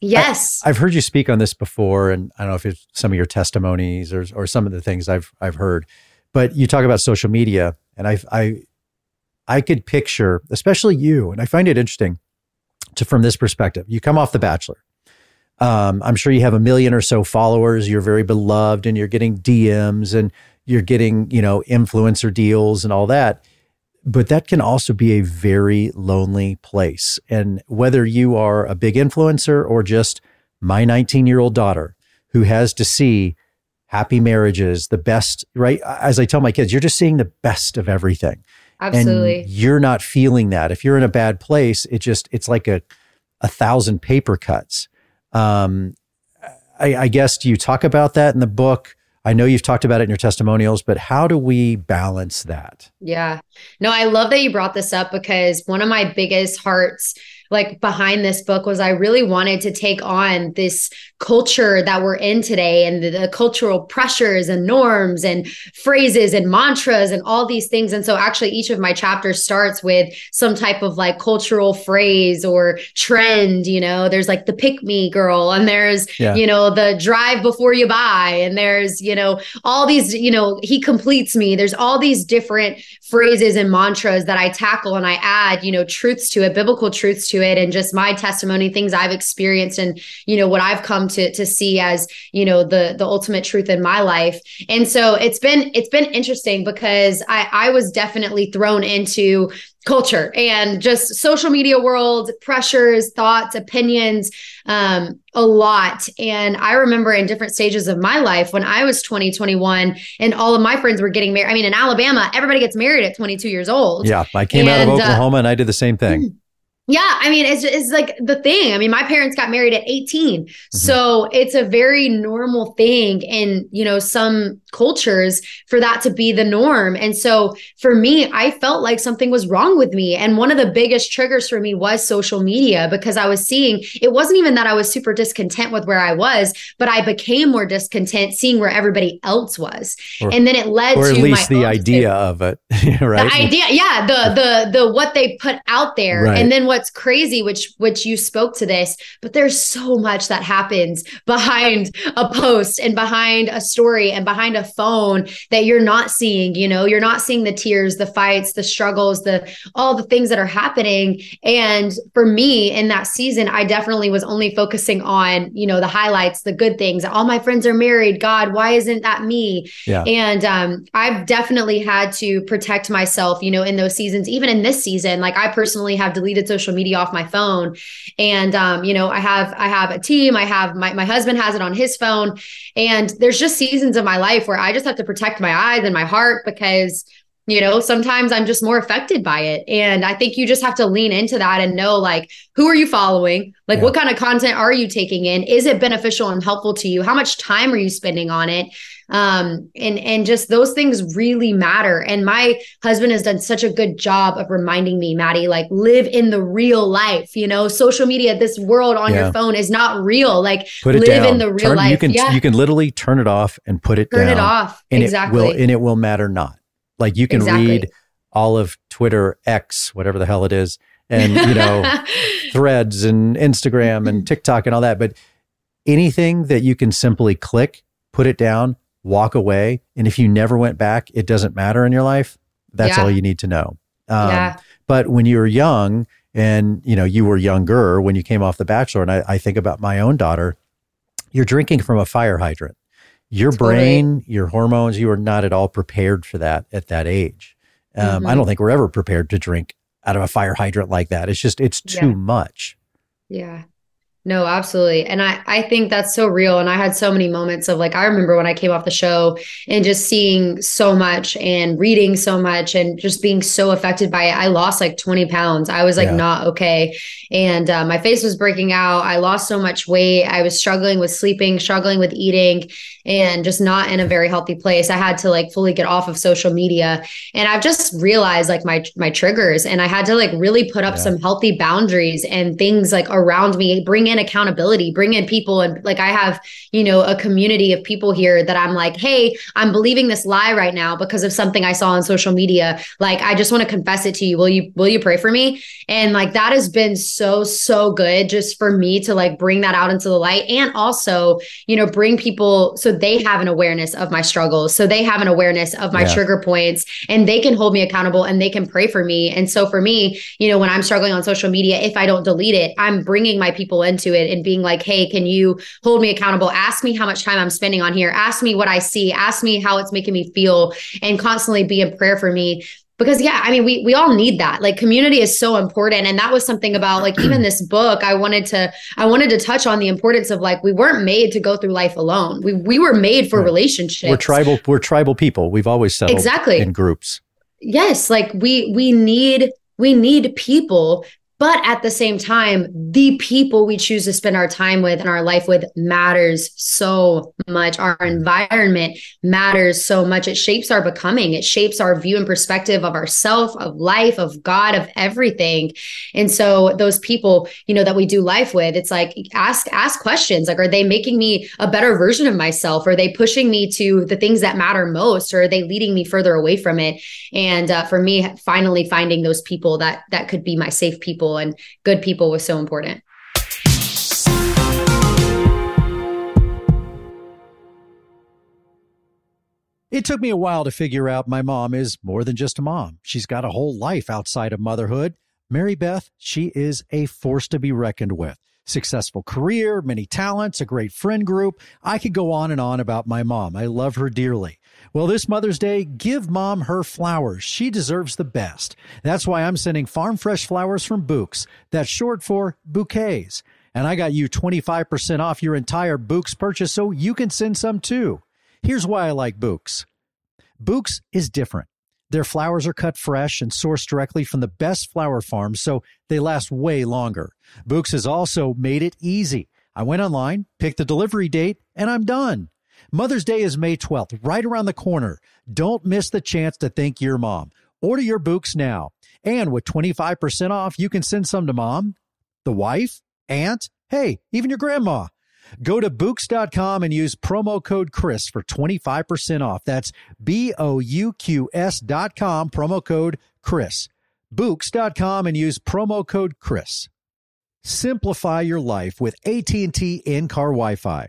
Yes. I, have heard you speak on this before, and I don't know if it's some of your testimonies or, or some of the things I've I've heard, but you talk about social media, and I I I could picture, especially you, and I find it interesting to from this perspective. You come off The Bachelor. Um, I'm sure you have a million or so followers. You're very beloved, and you're getting DMs, and you're getting you know influencer deals and all that but that can also be a very lonely place. And whether you are a big influencer or just my 19 year old daughter who has to see happy marriages, the best, right? As I tell my kids, you're just seeing the best of everything. Absolutely. And you're not feeling that. If you're in a bad place, it just, it's like a, a thousand paper cuts. Um, I, I guess, do you talk about that in the book? I know you've talked about it in your testimonials, but how do we balance that? Yeah. No, I love that you brought this up because one of my biggest hearts like behind this book was I really wanted to take on this culture that we're in today and the, the, cultural pressures and norms and phrases and mantras and all these things. And so actually each of my chapters starts with some type of like cultural phrase or trend, you know, there's like the pick me girl and there's, yeah. you know, the drive before you buy and there's, you know, all these, you know, he completes me. There's all these different phrases and mantras that I tackle and I add, you know, truths to it, biblical truths to it and just my testimony, things I've experienced and, you know, what I've come to to see as you know the the ultimate truth in my life. And so it's been it's been interesting because i i was definitely thrown into culture and just social media world pressures thoughts opinions um, a lot. And i remember in different stages of my life when i was 20 21 and all of my friends were getting married. I mean in alabama everybody gets married at 22 years old. Yeah i came and, out of uh, oklahoma uh, and i did the same thing yeah, I mean, it's it's like the thing. I mean, my parents got married at 18. Mm-hmm. So it's a very normal thing in, you know, some cultures for that to be the norm. And so for me, I felt like something was wrong with me. And one of the biggest triggers for me was social media because I was seeing it wasn't even that I was super discontent with where I was, but I became more discontent seeing where everybody else was. Or, and then it led or to at least the idea of it, right? The idea, yeah, the the the what they put out there. Right. And then what what's crazy, which which you spoke to this, but there's so much that happens behind a post and behind a story and behind a phone that you're not seeing. You know, you're not seeing the tears, the fights, the struggles, the all the things that are happening. And for me in that season, I definitely was only focusing on, you know, the highlights, the good things. All my friends are married. God, why isn't that me? Yeah. And um, I've definitely had to protect myself, you know, in those seasons, even in this season. Like I personally have deleted social social media off my phone. And um, you know, I have I have a team. I have my my husband has it on his phone, and there's just seasons of my life where I just have to protect my eyes and my heart because you know sometimes i'm just more affected by it and i think you just have to lean into that and know like who are you following like yeah. what kind of content are you taking in is it beneficial and helpful to you how much time are you spending on it um and and just those things really matter. And my husband has done such a good job of reminding me maddie like live in the real life you know? Social media this world on yeah. your phone is not real. Like live down. in the real turn, life. you can yeah. you can literally turn it off and put it turn down. it off. And exactly it will and it will matter not. Like you can exactly. read all of twitter x whatever the hell it is and you know threads and instagram and tiktok and all that. But anything that you can simply click put it down walk away. And if you never went back, it doesn't matter in your life. That's yeah. all you need to know. Um, yeah. But when you were young and, you know, you were younger when you came off The Bachelor, and I, I think about my own daughter, you're drinking from a fire hydrant. Your totally. brain, your hormones, you are not at all prepared for that at that age. Um, mm-hmm. I don't think we're ever prepared to drink out of a fire hydrant like that. It's just, it's too yeah. much. Yeah. No, absolutely. And I, I think that's so real. And I had so many moments of like, I remember when I came off the show and just seeing so much and reading so much and just being so affected by it. I lost like 20 pounds. I was like yeah. not okay. And uh, my face was breaking out. I lost so much weight. I was struggling with sleeping, struggling with eating, and just not in a very healthy place. I had to like fully get off of social media. And I've just realized like my, my triggers and I had to like really put up yeah. some healthy boundaries and things like around me, bring in in accountability, bring in people. And like I have, you know, a community of people here that I'm like, hey, I'm believing this lie right now because of something I saw on social media. Like, I just want to confess it to you. Will you, will you pray for me? And like that has been so, so good just for me to like bring that out into the light and also, you know, bring people so they have an awareness of my struggles. So they have an awareness of my yeah. trigger points and they can hold me accountable and they can pray for me. And so for me, you know, when I'm struggling on social media, if I don't delete it, I'm bringing my people into it and being like, hey, can you hold me accountable? Ask me how much time I'm spending on here. Ask me what I see. Ask me how it's making me feel and constantly be in prayer for me. Because yeah i mean we we all need that. Like community is so important. And that was something about like even this book i wanted to i wanted to touch on the importance of like we weren't made to go through life alone. We we were made for relationships. We're tribal we're tribal people. We've always settled exactly. in groups. Yes like we we need we need people but at the same time, the people we choose to spend our time with and our life with matters so much. Our environment matters so much. It shapes our becoming. It shapes our view and perspective of ourself, of life, of God, of everything. And so those people, you know, that we do life with, it's like ask ask questions. Like, are they making me a better version of myself? Are they pushing me to the things that matter most? Or are they leading me further away from it? And uh, for me, finally finding those people that that could be my safe people people and good people was so important. It took me a while to figure out my mom is more than just a mom. She's got a whole life outside of motherhood. Mary Beth, she is a force to be reckoned with. Successful career, many talents, a great friend group. I could go on and on about my mom. I love her dearly. Well, this Mother's Day, give mom her flowers. She deserves the best. That's why I'm sending farm fresh flowers from Bouqs. That's short for bouquets. And I got you 25% off your entire Bouqs purchase so you can send some too. Here's why I like Bouqs. Bouqs is different. Their flowers are cut fresh and sourced directly from the best flower farms, so they last way longer. Bouqs has also made it easy. I went online, picked the delivery date, and I'm done. Mother's Day is May 12th, right around the corner. Don't miss the chance to thank your mom. Order your Bouqs now. And with 25% off, you can send some to mom, the wife, aunt, hey, even your grandma. Go to Bouqs.com and use promo code Chris for 25% off. That's B O U Q S.com, promo code Chris. Bouqs.com and use promo code Chris. Simplify your life with AT&T in-car Wi-Fi.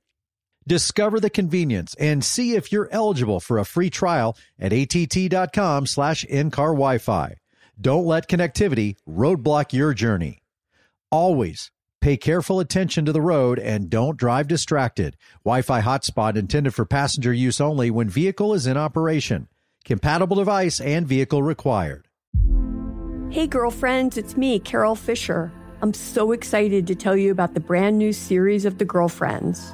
Discover the convenience and see if you're eligible for a free trial at att.com slash in-car Wi-Fi. Don't let connectivity roadblock your journey. Always pay careful attention to the road and don't drive distracted. Wi-Fi hotspot intended for passenger use only when vehicle is in operation. Compatible device and vehicle required. Hey girlfriends, it's me, Carol Fisher. I'm so excited to tell you about the brand new series of The Girlfriends.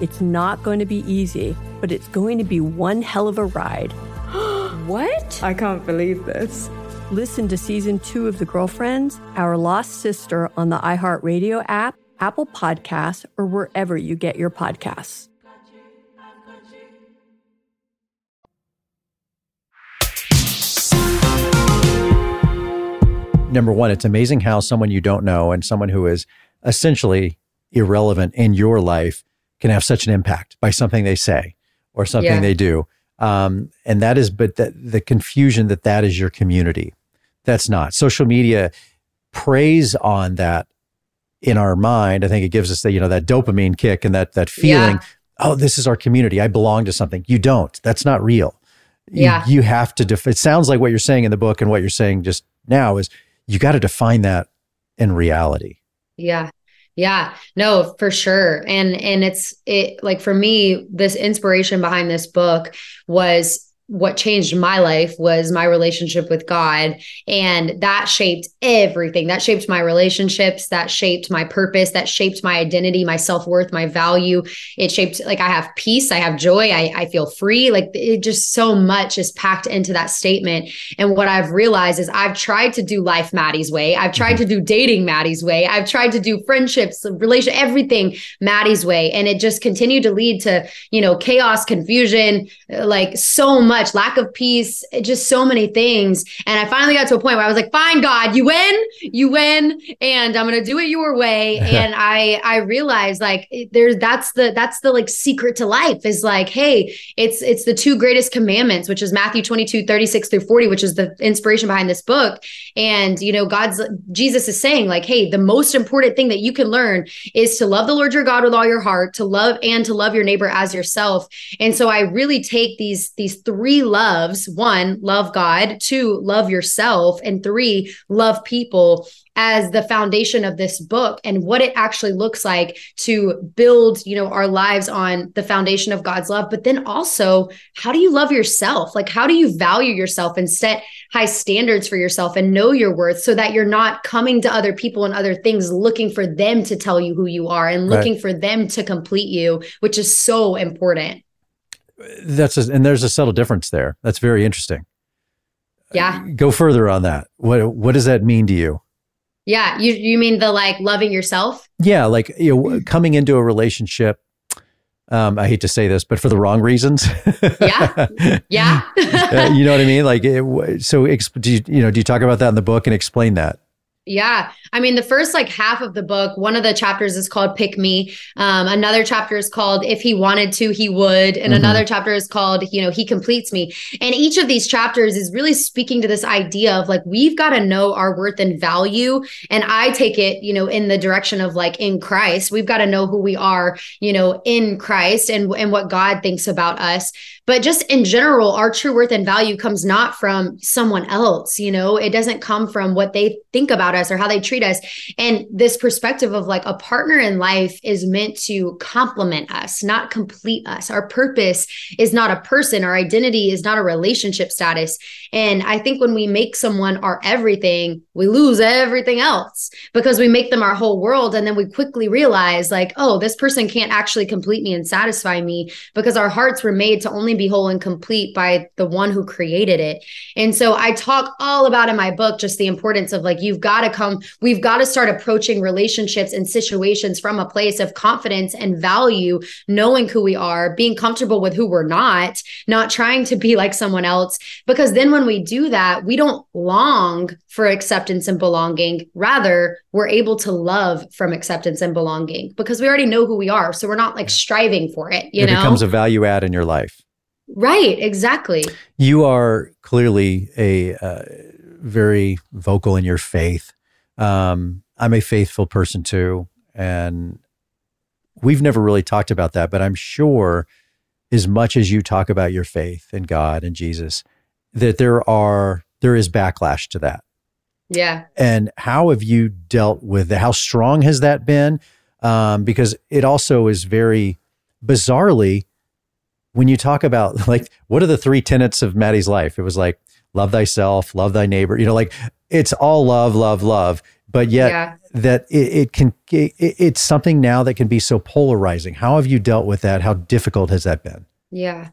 It's not going to be easy but it's going to be one hell of a ride. what? I can't believe this. Listen to season two of The Girlfriends, Our Lost Sister on the iHeartRadio app, Apple Podcasts, or wherever you get your podcasts. number one, it's amazing how someone you don't know and someone who is essentially irrelevant in your life can have such an impact by something they say or something Yeah. they do. Um, and that is, but that the confusion that that is your community. That's not. Social media preys on that in our mind. I think it gives us that, you know, that dopamine kick and that, that feeling, Yeah. oh, this is our community. I belong to something. You don't. That's not real. You- Yeah. You, have to, def- it sounds like what you're saying in the book and what you're saying just now is you got to define that in reality. Yeah. Yeah. No, for sure. And and it's it like for me this inspiration behind this book was what changed my life was my relationship with God and that shaped everything. That shaped my relationships, that shaped my purpose, that shaped my identity, my self-worth, my value. It shaped like I have peace, I have joy, I I feel free. Like it just so much is packed into that statement. And what I've realized is I've tried to do life Maddie's way. I've tried mm-hmm. to do dating Maddie's way. I've tried to do friendships, relation, everything Maddie's way. And it just continued to lead to, you know, chaos, confusion, like so much lack of peace, just so many things. And I finally got to a point where I was like, fine, God, you win, you win, and I'm going to do it your way. and I, I realized like there's, that's the, that's the like secret to life is like, hey, it's, it's the two greatest commandments, which is Matthew 22, 36 through 40, which is the inspiration behind this book. And, you know, God's, Jesus is saying like, hey, the most important thing that you can learn is to love the Lord your God with all your heart, to love and to love your neighbor as yourself. And so I really take these these three loves, one, love God, two, love yourself, and three, love people as the foundation of this book and what it actually looks like to build, you know, our lives on the foundation of God's love, but then also how do you love yourself? Like how do you value yourself and set high standards for yourself and know your worth so that you're not coming to other people and other things looking for them to tell you who you are and Right. looking for them to complete you, which is so important. That's, a, and there's a subtle difference there. That's very interesting. Yeah. Go further on that. What, what does that mean to you? Yeah. You you mean the like loving yourself? Yeah, like you know, coming into a relationship. Um, I hate to say this, but for the wrong reasons. Yeah. Yeah. Uh, you know what I mean? Like, it, so exp- do you, you know? Do you talk about that in the book and explain that? Yeah. I mean, the first like half of the book, one of the chapters is called Pick Me. Um, another chapter is called If He Wanted to, He Would. And Mhm. another chapter is called, you know, He Completes Me. And each of these chapters is really speaking to this idea of like, we've got to know our worth and value. And I take it, you know, in the direction of like in Christ, we've got to know who we are, you know, in Christ and, and what God thinks about us. But just in general, our true worth and value comes not from someone else, you know, it doesn't come from what they think about us or how they treat us. And this perspective of like a partner in life is meant to complement us, not complete us. Our purpose is not a person, our identity is not a relationship status. And I think when we make someone our everything, we lose everything else because we make them our whole world. And then we quickly realize, like, oh, this person can't actually complete me and satisfy me because our hearts were made to only be whole and complete by the one who created it. And so I talk all about in my book just the importance of like, you've got to come, we've got to start approaching relationships and situations from a place of confidence and value, knowing who we are, being comfortable with who we're not, not trying to be like someone else. Because then when we do that, we don't long for acceptance and belonging. Rather, we're able to love from acceptance and belonging because we already know who we are. So we're not like striving for it, you it know? becomes a value add in your life. Right, exactly. You are clearly a uh, very vocal in your faith. Um, I'm a faithful person too, and we've never really talked about that. But I'm sure, as much as you talk about your faith in God and Jesus, that there are there is backlash to that. Yeah. And how have you dealt with that? How strong has that been? Um, because it also is very bizarrely when you talk about like what are the three tenets of Maddie's life? It was like love thyself, love thy neighbor. You know, like it's all love, love, love. But yet Yeah. that it, it can it, it's something now that can be so polarizing. How have you dealt with that? How difficult has that been? Yeah.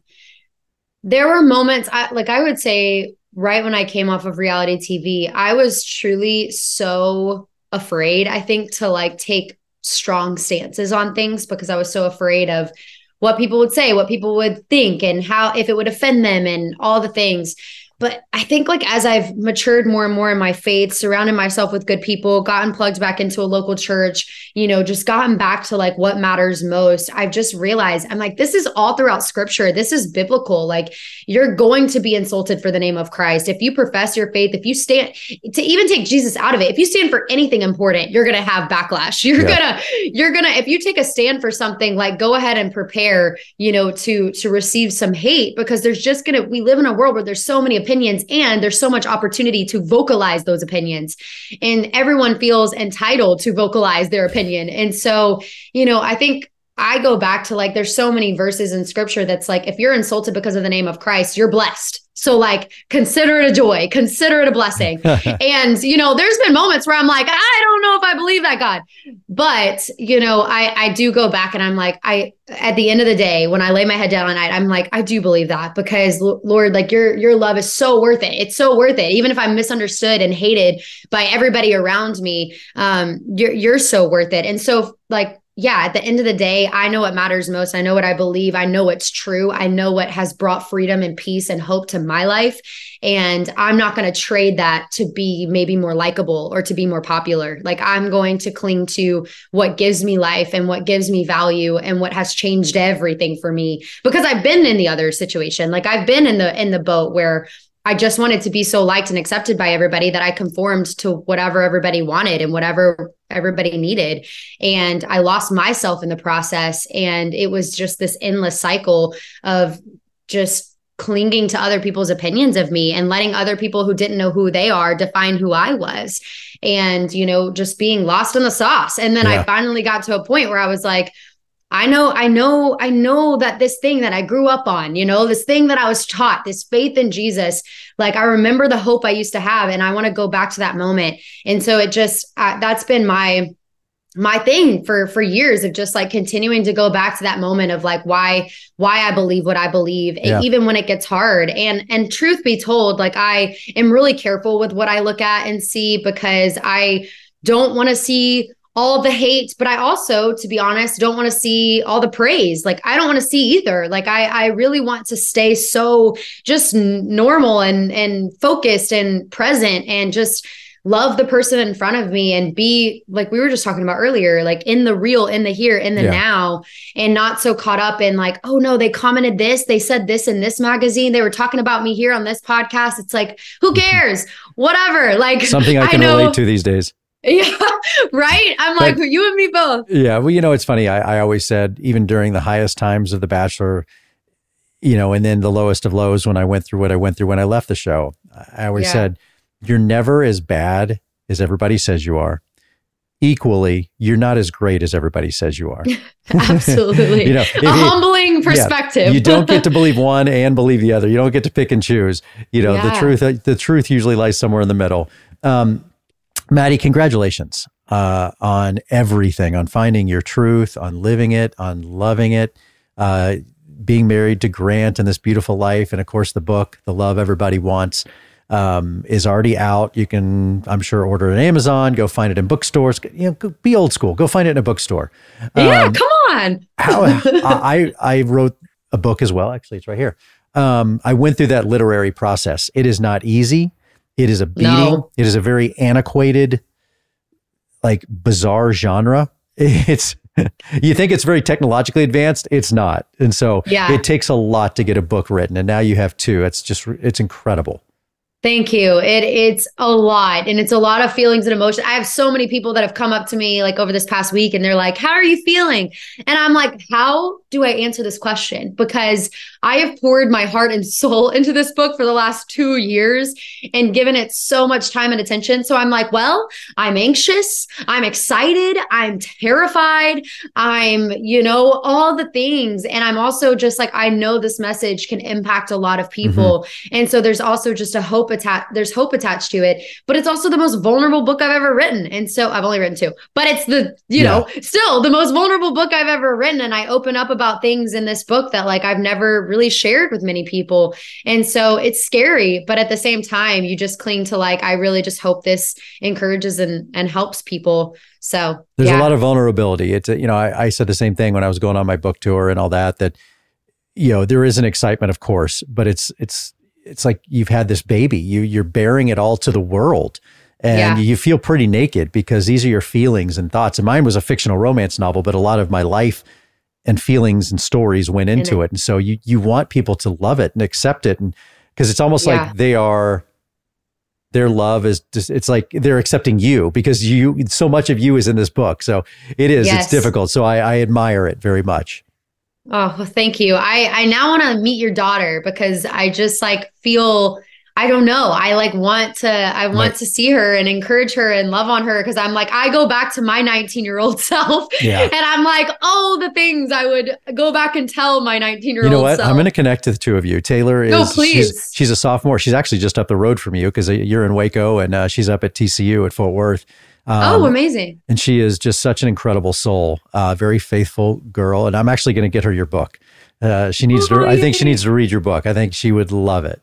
There were moments I like I would say right when I came off of reality TV, I was truly so afraid, I think, to like take strong stances on things because I was so afraid of what people would say, what people would think, and how if it would offend them and all the things. But I think like as I've matured more and more in my faith, surrounded myself with good people, gotten plugged back into a local church, you know, just gotten back to like what matters most, I've just realized I'm like, this is all throughout scripture. This is biblical. Like you're going to be insulted for the name of Christ. If you profess your faith, if you stand to even take Jesus out of it, if you stand for anything important, you're gonna have backlash. You're yeah. gonna, you're gonna, if you take a stand for something, like go ahead and prepare, you know, to to receive some hate because there's just gonna we live in a world where there's so many opinions and there's so much opportunity to vocalize those opinions. And everyone feels entitled to vocalize their opinion. And so you know i think I go back to like, there's so many verses in scripture that's like, if you're insulted because of the name of Christ, you're blessed. So, like, consider it a joy, consider it a blessing. and, you know, there's been moments where I'm like, I don't know if I believe that God. But, you know, I, I do go back and I'm like, I, at the end of the day, when I lay my head down at night, I'm like, I do believe that because Lord, like your, your love is so worth it. It's so worth it. Even if I'm misunderstood and hated by everybody around me, um, you're, you're so worth it. And so, like, yeah, at the end of the day, I know what matters most. I know what I believe. I know what's true. I know what has brought freedom and peace and hope to my life. And I'm not going to trade that to be maybe more likable or to be more popular. Like I'm going to cling to what gives me life and what gives me value and what has changed everything for me because I've been in the other situation. Like I've been in the in the boat where I just wanted to be so liked and accepted by everybody that I conformed to whatever everybody wanted and whatever everybody needed. And I lost myself in the process. And it was just this endless cycle of just clinging to other people's opinions of me and letting other people who didn't know who they are define who I was. And, you know, just being lost in the sauce. And then yeah. I finally got to a point where I was like, I know, I know, I know that this thing that I grew up on, you know, this thing that I was taught, this faith in Jesus, like I remember the hope I used to have, and I want to go back to that moment. And so it just, uh, that's been my, my thing for for years of just like continuing to go back to that moment of like why why I believe what I believe yeah. even when it gets hard and and truth be told like I am really careful with what I look at and see because I don't want to see all the hate but i also to be honest don't want to see all the praise. Like i don't want to see either. Like i i really want to stay so just normal and and focused and present and just love the person in front of me and be like we were just talking about earlier like in the real in the here in the yeah. now and not so caught up in like oh no they commented this they said this in this magazine they were talking about me here on this podcast. It's like who cares? Whatever. Like something i can I relate to these days yeah, right. I'm like but, you and me both. Yeah, well, you know, it's funny. I, I always said, even during the highest times of The Bachelor, you know, and then the lowest of lows when I went through what I went through when I left the show, I always yeah. said, you're never as bad as everybody says you are. Equally, you're not as great as everybody says you are. Absolutely. you know, a you, humbling perspective. Yeah, you don't get to believe one and believe the other. You don't get to pick and choose. You know, yeah. the truth the truth usually lies somewhere in the middle. Um, Maddie, congratulations uh, on everything, on finding your truth, on living it, on loving it, uh, being married to Grant and this beautiful life. And of course, the book, The Love Everybody Wants, um, is already out. You can, I'm sure, order it on Amazon, go find it in bookstores. You know, go, be old school, go find it in a bookstore. Yeah, um, come on. how, I, I wrote a book as well. Actually, it's right here. Um, I went through that literary process. It is not easy. It is a beating. No. It is a very antiquated, like bizarre genre. It's you think it's very technologically advanced. It's not, and so yeah. it takes a lot to get a book written. And now you have two. It's just it's incredible. Thank you. It it's a lot and it's a lot of feelings and emotions. I have so many people that have come up to me like over this past week and they're like, "How are you feeling?" And I'm like, "How do I answer this question?" Because I have poured my heart and soul into this book for the last 2 years and given it so much time and attention. So I'm like, "Well, I'm anxious, I'm excited, I'm terrified, I'm, you know, all the things." And I'm also just like I know this message can impact a lot of people. Mm-hmm. And so there's also just a hope attached there's hope attached to it but it's also the most vulnerable book i've ever written. And so i've only written two but it's the you yeah. know still the most vulnerable book i've ever written. And i open up about things in this book that like i've never really shared with many people. And so it's scary but at the same time you just cling to like i really just hope this encourages and and helps people. So there's yeah. a lot of vulnerability. It's you know I, I said the same thing when i was going on my book tour and all that that you know there is an excitement of course but it's it's it's like you've had this baby. You you're bearing it all to the world. And Yeah. you feel pretty naked because these are your feelings and thoughts. And mine was a fictional romance novel, but a lot of my life and feelings and stories went into it. And so you you want people to love it and accept it and because it's almost Yeah. like they are their love is just it's like they're accepting you because you so much of you is in this book. So it is Yes. it's difficult. So I, I admire it very much. Oh, well, thank you. I I now want to meet your daughter because I just like feel I don't know. I like want to I want Right. to see her and encourage her and love on her because I'm like I go back to my 19-year-old self Yeah. and I'm like, "Oh, the things I would go back and tell my 19-year-old You know what? self." I'm going to connect to the two of you. Taylor is No, she's, she's a sophomore. She's actually just up the road from you because you're in Waco and uh, she's up at TCU at Fort Worth. Um, oh, amazing. and she is just such an incredible soul, uh, very faithful girl. And I'm actually going to get her your book. Uh, she needs to. Oh, I think she needs to read your book. I think she would love it.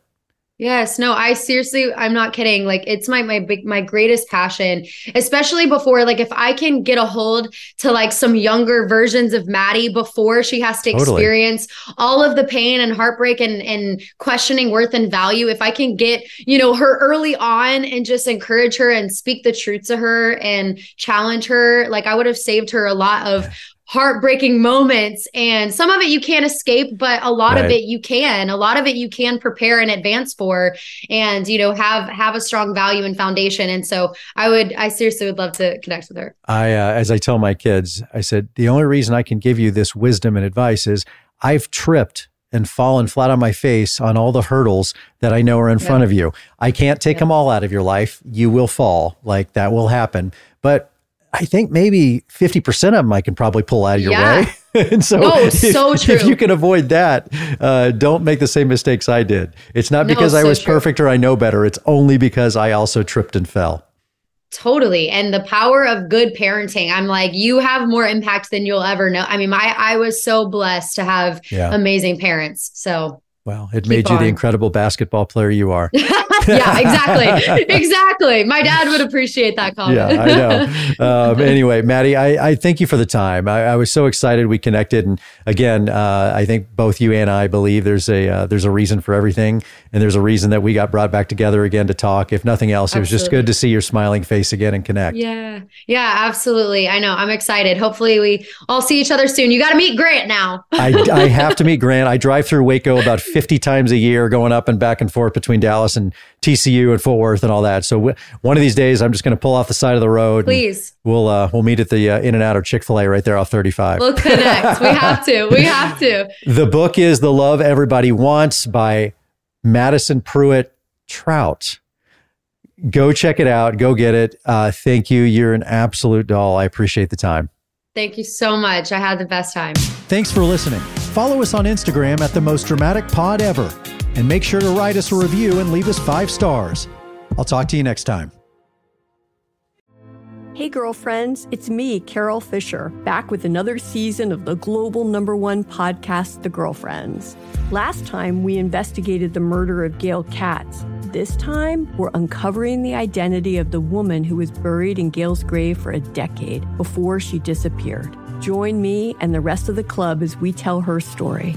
Yes, no, I seriously, I'm not kidding. Like it's my my big my greatest passion, especially before like if I can get a hold to like some younger versions of Maddie before she has to Totally. experience all of the pain and heartbreak and and questioning worth and value. If I can get, you know, her early on and just encourage her and speak the truth to her and challenge her, like I would have saved her a lot of heartbreaking moments. And some of it you can't escape but a lot of it you can. A lot of it you can prepare in advance for and you know have have a strong value and foundation. And so i would i seriously would love to connect with her. I, uh, as I tell my kids, I said the only reason I can give you this wisdom and advice is I've tripped and fallen flat on my face on all the hurdles that I know are in front of you. I can't take them all out of your life. You will fall, like that will happen. But I think maybe 50% of them I can probably pull out of your Yeah. way. and so, No, if, so if you can avoid that, uh, don't make the same mistakes I did. It's not No, because I so was true. perfect or I know better. It's only because I also tripped and fell. totally and the power of good parenting i'm like you have more impact than you'll ever know i mean my i was so blessed to have Yeah. amazing parents so Well, it made you the incredible basketball player you are. yeah exactly exactly my dad would appreciate that comment Yeah, I know. um, anyway, Maddie, I, I thank you for the time. I, I was so excited we connected, and again, uh, I think both you and I believe there's a uh, there's a reason for everything, and there's a reason that we got brought back together again to talk. If nothing else, it was just good to see your smiling face again and connect. Yeah. Yeah, absolutely. I know. I'm excited. Hopefully we all see each other soon. You got to meet Grant now. I, I have to meet Grant. I drive through Waco about 50 times a year, going up and back and forth between Dallas and TCU and Fort Worth and all that. So w- one of these days, I'm just going to pull off the side of the road. Please. We'll uh, we'll meet at the uh, In and Out or Chick Fil A right there off 35. We'll connect. we have to. We have to. The book is The Love Everybody Wants by Madison Prewett Troutt. Go check it out. Go get it. Uh, thank you. You're an absolute doll. I appreciate the time. Thank you so much. I had the best time. Thanks for listening. Follow us on Instagram at the most dramatic pod ever. And make sure to write us a review and leave us five stars. I'll talk to you next time. Hey, girlfriends, it's me, Carol Fisher, back with another season of the global number one podcast, The Girlfriends. Last time, we investigated the murder of Gail Katz. This time, we're uncovering the identity of the woman who was buried in Gail's grave for a decade before she disappeared. Join me and the rest of the club as we tell her story.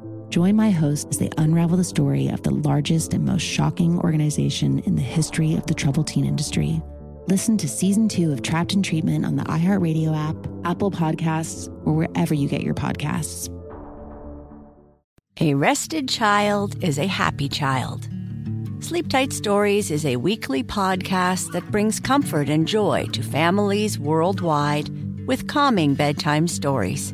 Join my host as they unravel the story of the largest and most shocking organization in the history of the troubled teen industry. Listen to season two of Trapped in Treatment on the iHeartRadio app, Apple Podcasts, or wherever you get your podcasts. A rested child is a happy child. Sleep Tight Stories is a weekly podcast that brings comfort and joy to families worldwide with calming bedtime stories.